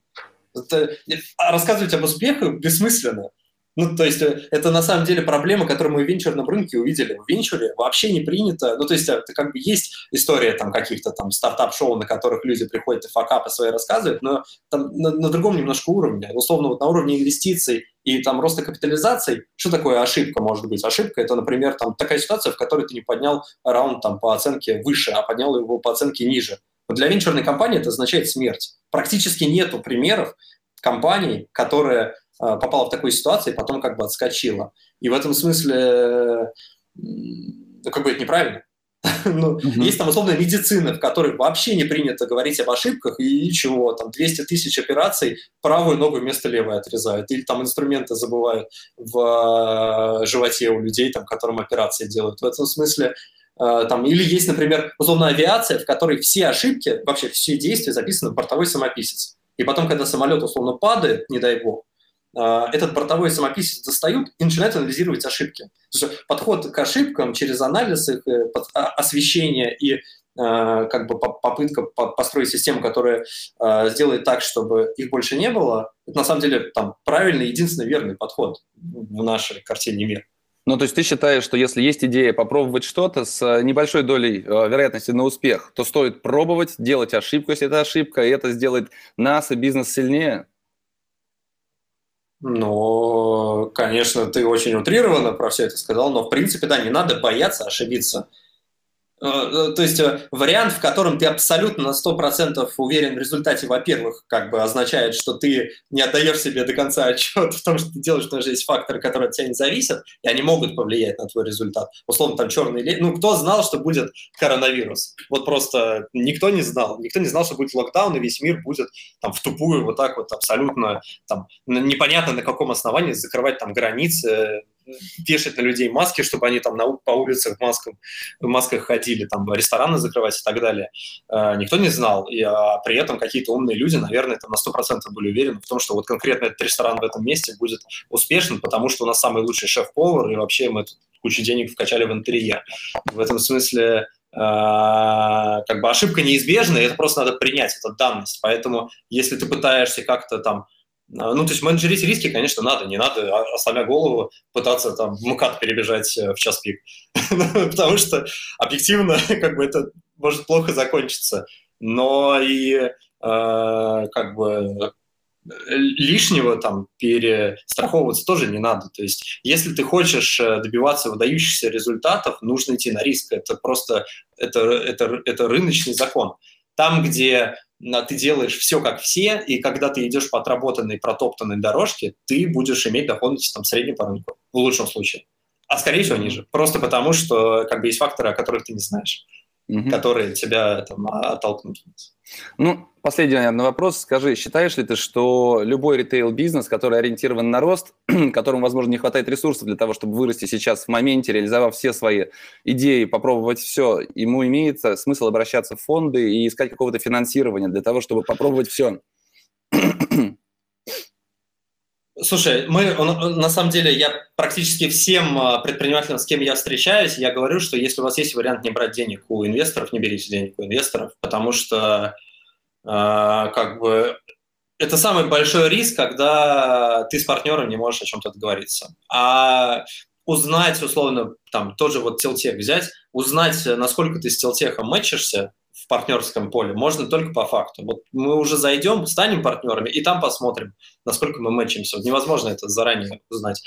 S2: Это, а рассказывать об успехах бессмысленно. Ну, то есть э, это на самом деле проблема, которую мы в венчурном рынке увидели. В венчуре вообще не принято, ну, то есть это как бы есть история там каких-то там стартап-шоу, на которых люди приходят и факапы свои рассказывают, но там на, на другом немножко уровне. Условно, вот на уровне инвестиций и там роста капитализации, что такое ошибка может быть? Ошибка – это, например, там такая ситуация, в которой ты не поднял раунд там по оценке выше, а поднял его по оценке ниже. Вот для венчурной компании это означает смерть. Практически нету примеров компаний, которые Э, попала в такую ситуацию и потом как бы отскочила. И в этом смысле, ну, как бы это неправильно. *laughs* ну, uh-huh. Есть там условно медицина, в которой вообще не принято говорить об ошибках, и чего, там 200 тысяч операций, правую ногу вместо левой отрезают, или там инструменты забывают в э, животе у людей, там, которым операции делают. В этом смысле э, там, или есть, например, условно авиация, в которой все ошибки, вообще все действия записаны в бортовой самописец. И потом, когда самолет условно падает, не дай бог, этот бортовой самописец достают и начинают анализировать ошибки. Подход к ошибкам через анализ их, э, а, освещение и а, как бы попытка построить систему, которая сделает так, чтобы их больше не было, это на самом деле там правильный, единственный верный подход в нашей картине мира.
S1: Ну, то есть ты считаешь, что если есть идея попробовать что-то с небольшой долей э, вероятности на успех, то стоит пробовать, делать ошибку, если это ошибка, и это сделает нас и бизнес сильнее?
S2: Ну, конечно, ты очень утрированно про все это сказал, но в принципе, да, не надо бояться ошибиться. Э, э, то есть э, вариант, в котором ты абсолютно на 100% уверен в результате, во-первых, как бы означает, что ты не отдаешь себе до конца *laughs* отчет в том, что ты делаешь, потому что есть факторы, которые от тебя не зависят, и они могут повлиять на твой результат. Условно, там черный лет. Ну, кто знал, что будет коронавирус? Вот просто никто не знал. Никто не знал, что будет локдаун, и весь мир будет там в тупую вот так вот абсолютно там непонятно на каком основании закрывать там границы, вешать на людей маски, чтобы они там на, по улицах в масках, в масках ходили, там рестораны закрывать и так далее. Э, никто не знал. И а, при этом какие-то умные люди, наверное, там на 100% были уверены в том, что вот конкретно этот ресторан в этом месте будет успешен, потому что у нас самый лучший шеф-повар, и вообще мы тут кучу денег вкачали в интерьер. В этом смысле э, как бы ошибка неизбежна, и это просто надо принять, это данность. Поэтому если ты пытаешься как-то там ну, то есть менеджерить риски, конечно, надо. Не надо, а, сломя голову, пытаться там в МКАД перебежать э, в час пик. *laughs* Потому что объективно *laughs* как бы это может плохо закончиться. Но и э, как бы лишнего там перестраховываться тоже не надо. То есть, если ты хочешь э, добиваться выдающихся результатов, нужно идти на риск. Это просто это, это, это рыночный закон. Там, где ты делаешь все как все, и когда ты идешь по отработанной, протоптанной дорожке, ты будешь иметь доходность там средней по рынку, в лучшем случае. А скорее всего ниже. Просто потому, что как бы есть факторы, о которых ты не знаешь, угу. которые тебя там оттолкнут.
S1: Ну, последний, наверное, вопрос. Скажи, считаешь ли ты, что любой ритейл-бизнес, который ориентирован на рост, *clears throat* которому, возможно, не хватает ресурсов для того, чтобы вырасти сейчас в моменте, реализовав все свои идеи, попробовать все, ему имеет смысл обращаться в фонды и искать какого-то финансирования для того, чтобы попробовать все? *clears throat*
S2: Слушай, мы на самом деле я практически всем а, предпринимателям, с кем я встречаюсь, я говорю, что если у вас есть вариант не брать денег у инвесторов, не берите денег у инвесторов, потому что э, как бы это самый большой риск, когда ты с партнером не можешь о чем-то договориться. А узнать, условно, там, тот же вот телтех взять, узнать, насколько ты с телтехом мэчишься, в партнерском поле можно только по факту. Вот мы уже зайдем, станем партнерами, и там посмотрим, насколько мы мэчимся. Вот невозможно это заранее узнать.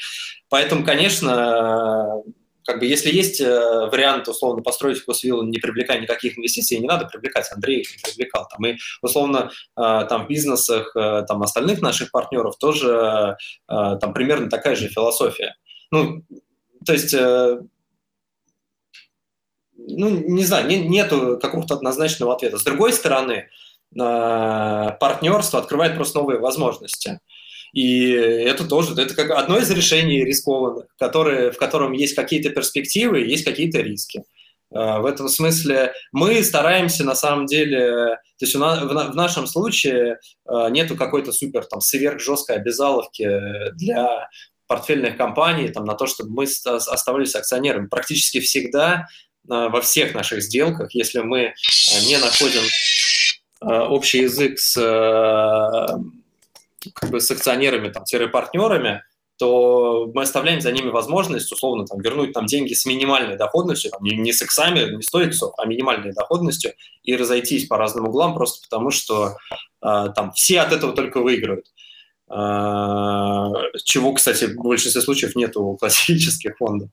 S2: Поэтому, конечно, как бы если есть э, вариант, условно, построить вкусвилл, не привлекая никаких инвестиций, не надо привлекать, Андрей их не привлекал. Там, и, условно, э, там в бизнесах э, там, остальных наших партнеров тоже там примерно такая же философия. Ну, то есть, ну, не знаю, не, нету какого-то однозначного ответа. С другой стороны, партнерство открывает просто новые возможности. И это тоже, это как одно из решений рискованных, которые, в котором есть какие-то перспективы, есть какие-то риски. А, в этом смысле мы стараемся на самом деле, то есть у нас, в, нашем случае а, нету какой-то супер там сверхжесткой обязаловки для портфельных компаний там, на то, чтобы мы оставались акционерами. Практически всегда во всех наших сделках, если мы не находим общий язык с как бы с акционерами, там, партнерами, то мы оставляем за ними возможность, условно, там, вернуть там деньги с минимальной доходностью, там, не, не с иксами, не 100 иксов, а минимальной доходностью, и разойтись по разным углам просто потому, что э, там все от этого только выигрывают. Э, чего, кстати, в большинстве случаев нет у классических фондов.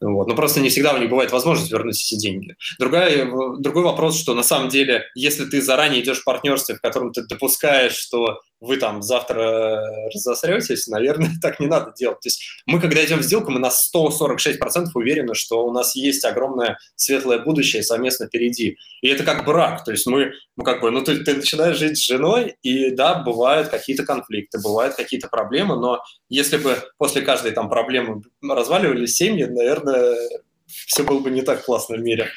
S2: Вот. Но просто не всегда у них бывает возможность вернуть эти деньги. Другая, другой вопрос, что на самом деле, если ты заранее идешь в партнерстве, в котором ты допускаешь, что вы там завтра разосретесь, наверное, *laughs* так не надо делать. То есть мы, когда идем в сделку, мы на 146% уверены, что у нас есть огромное светлое будущее совместно впереди. И это как брак. То есть мы, ну как бы, ну ты, ты начинаешь жить с женой, и да, бывают какие-то конфликты, бывают какие-то проблемы, но если бы после каждой там проблемы разваливались семьи, наверное, все было бы не так классно в мире.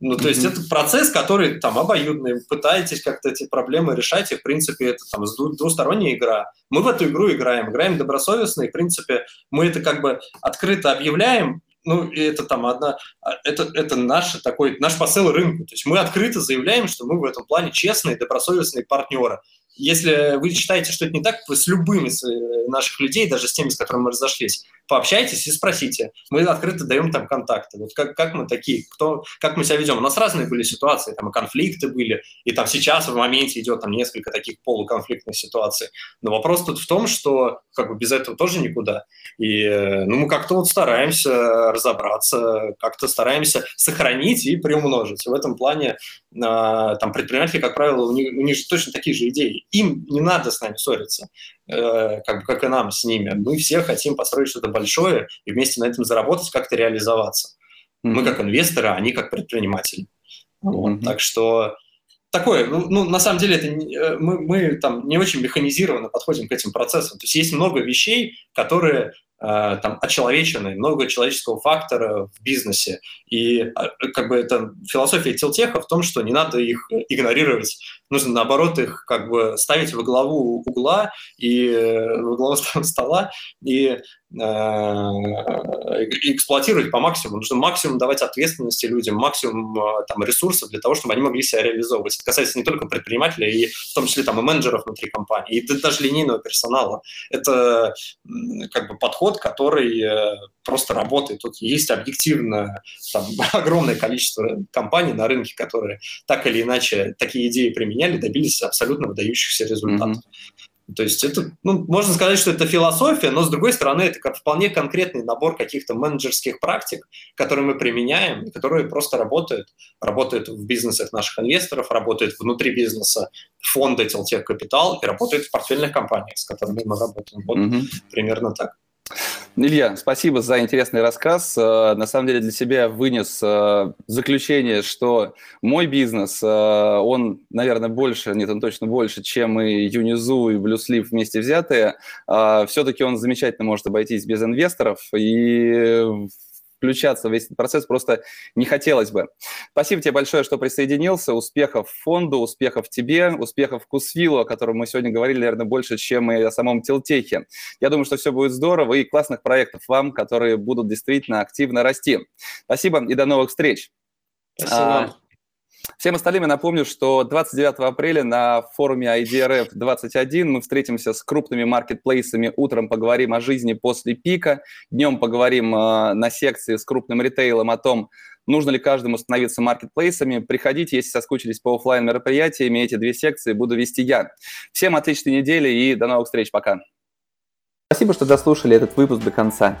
S2: Ну, то есть это процесс, который там обоюдный, пытаетесь как-то эти проблемы решать, и, в принципе, это там двусторонняя игра. Мы в эту игру играем, играем добросовестно, и, в принципе, мы это как бы открыто объявляем, ну, и это там одна, а, это, это наш такой, наш посыл рынку. То есть мы открыто заявляем, что мы в этом плане честные, добросовестные партнеры. Если вы считаете, что это не так, вы с любыми из э, наших людей, даже с теми, с которыми мы разошлись, пообщайтесь и спросите. Мы открыто даем там контакты. Вот как, как мы такие, кто, как мы себя ведем. У нас разные были ситуации, там и конфликты были, и там сейчас в моменте идет там несколько таких полуконфликтных ситуаций. Но вопрос тут в том, что как бы без этого тоже никуда. И э, ну, мы как-то вот стараемся разобраться, как-то стараемся сохранить и приумножить. В этом плане а, там предприниматели, как правило, у них, у них точно такие же идеи. Им не надо с нами ссориться, э, как, как и нам с ними. Мы все хотим построить что-то большое и вместе на этом заработать, как-то реализоваться. Мы как инвесторы, а они как предприниматели. Mm-hmm. Так что такое, ну, ну, на самом деле, это э, мы, мы там не очень механизированно подходим к этим процессам. То есть есть много вещей, которые Э, там очеловеченный, много человеческого фактора в бизнесе. И э, как бы это философия Тилтеха в том, что не надо их игнорировать, нужно наоборот их как бы ставить во главу угла и э, во главу *laughs* стола и эксплуатировать по максимуму. Нужно максимум давать ответственности людям, максимум там, ресурсов для того, чтобы они могли себя реализовывать. Это касается не только предпринимателей, и в том числе там, и менеджеров внутри компании, и даже линейного персонала. Это как бы подход подход, который э, просто работает. Тут есть объективно там, *laughs* огромное количество компаний на рынке, которые так или иначе такие идеи применяли, добились абсолютно выдающихся результатов. Mm-hmm. То есть это, ну, можно сказать, что это философия, но с другой стороны это как вполне конкретный набор каких-то менеджерских практик, которые мы применяем, которые просто работают. Работают в бизнесах наших инвесторов, работают внутри бизнеса фонда Телтех Капитал и работают в портфельных компаниях, с которыми мы работаем. Вот mm-hmm. примерно так.
S1: Илья, спасибо за интересный рассказ. Э, на самом деле для себя вынес э, заключение, что мой бизнес, э, он, наверное, больше, нет, он точно больше, чем и Юнизу, и Блюслив вместе взятые. Все-таки он замечательно может обойтись без инвесторов, и включаться в весь этот процесс просто не хотелось бы. Спасибо тебе большое, что присоединился. Успехов фонду, успехов тебе, успехов Кусвилу, о котором мы сегодня говорили, наверное, больше, чем и о самом Телтехе. Я думаю, что все будет здорово и классных проектов вам, которые будут действительно активно расти. Спасибо и до новых встреч.
S2: Спасибо.
S1: Всем остальным я напомню, что 29 апреля на форуме IDRF 21 мы встретимся с крупными маркетплейсами. Утром поговорим о жизни после пика, днем поговорим э, на секции с крупным ритейлом о том, нужно ли каждому становиться маркетплейсами. Приходите, если соскучились по офлайн мероприятиям, эти две секции буду вести я. Всем отличной недели и до новых встреч. Пока. Спасибо, что дослушали этот выпуск до конца.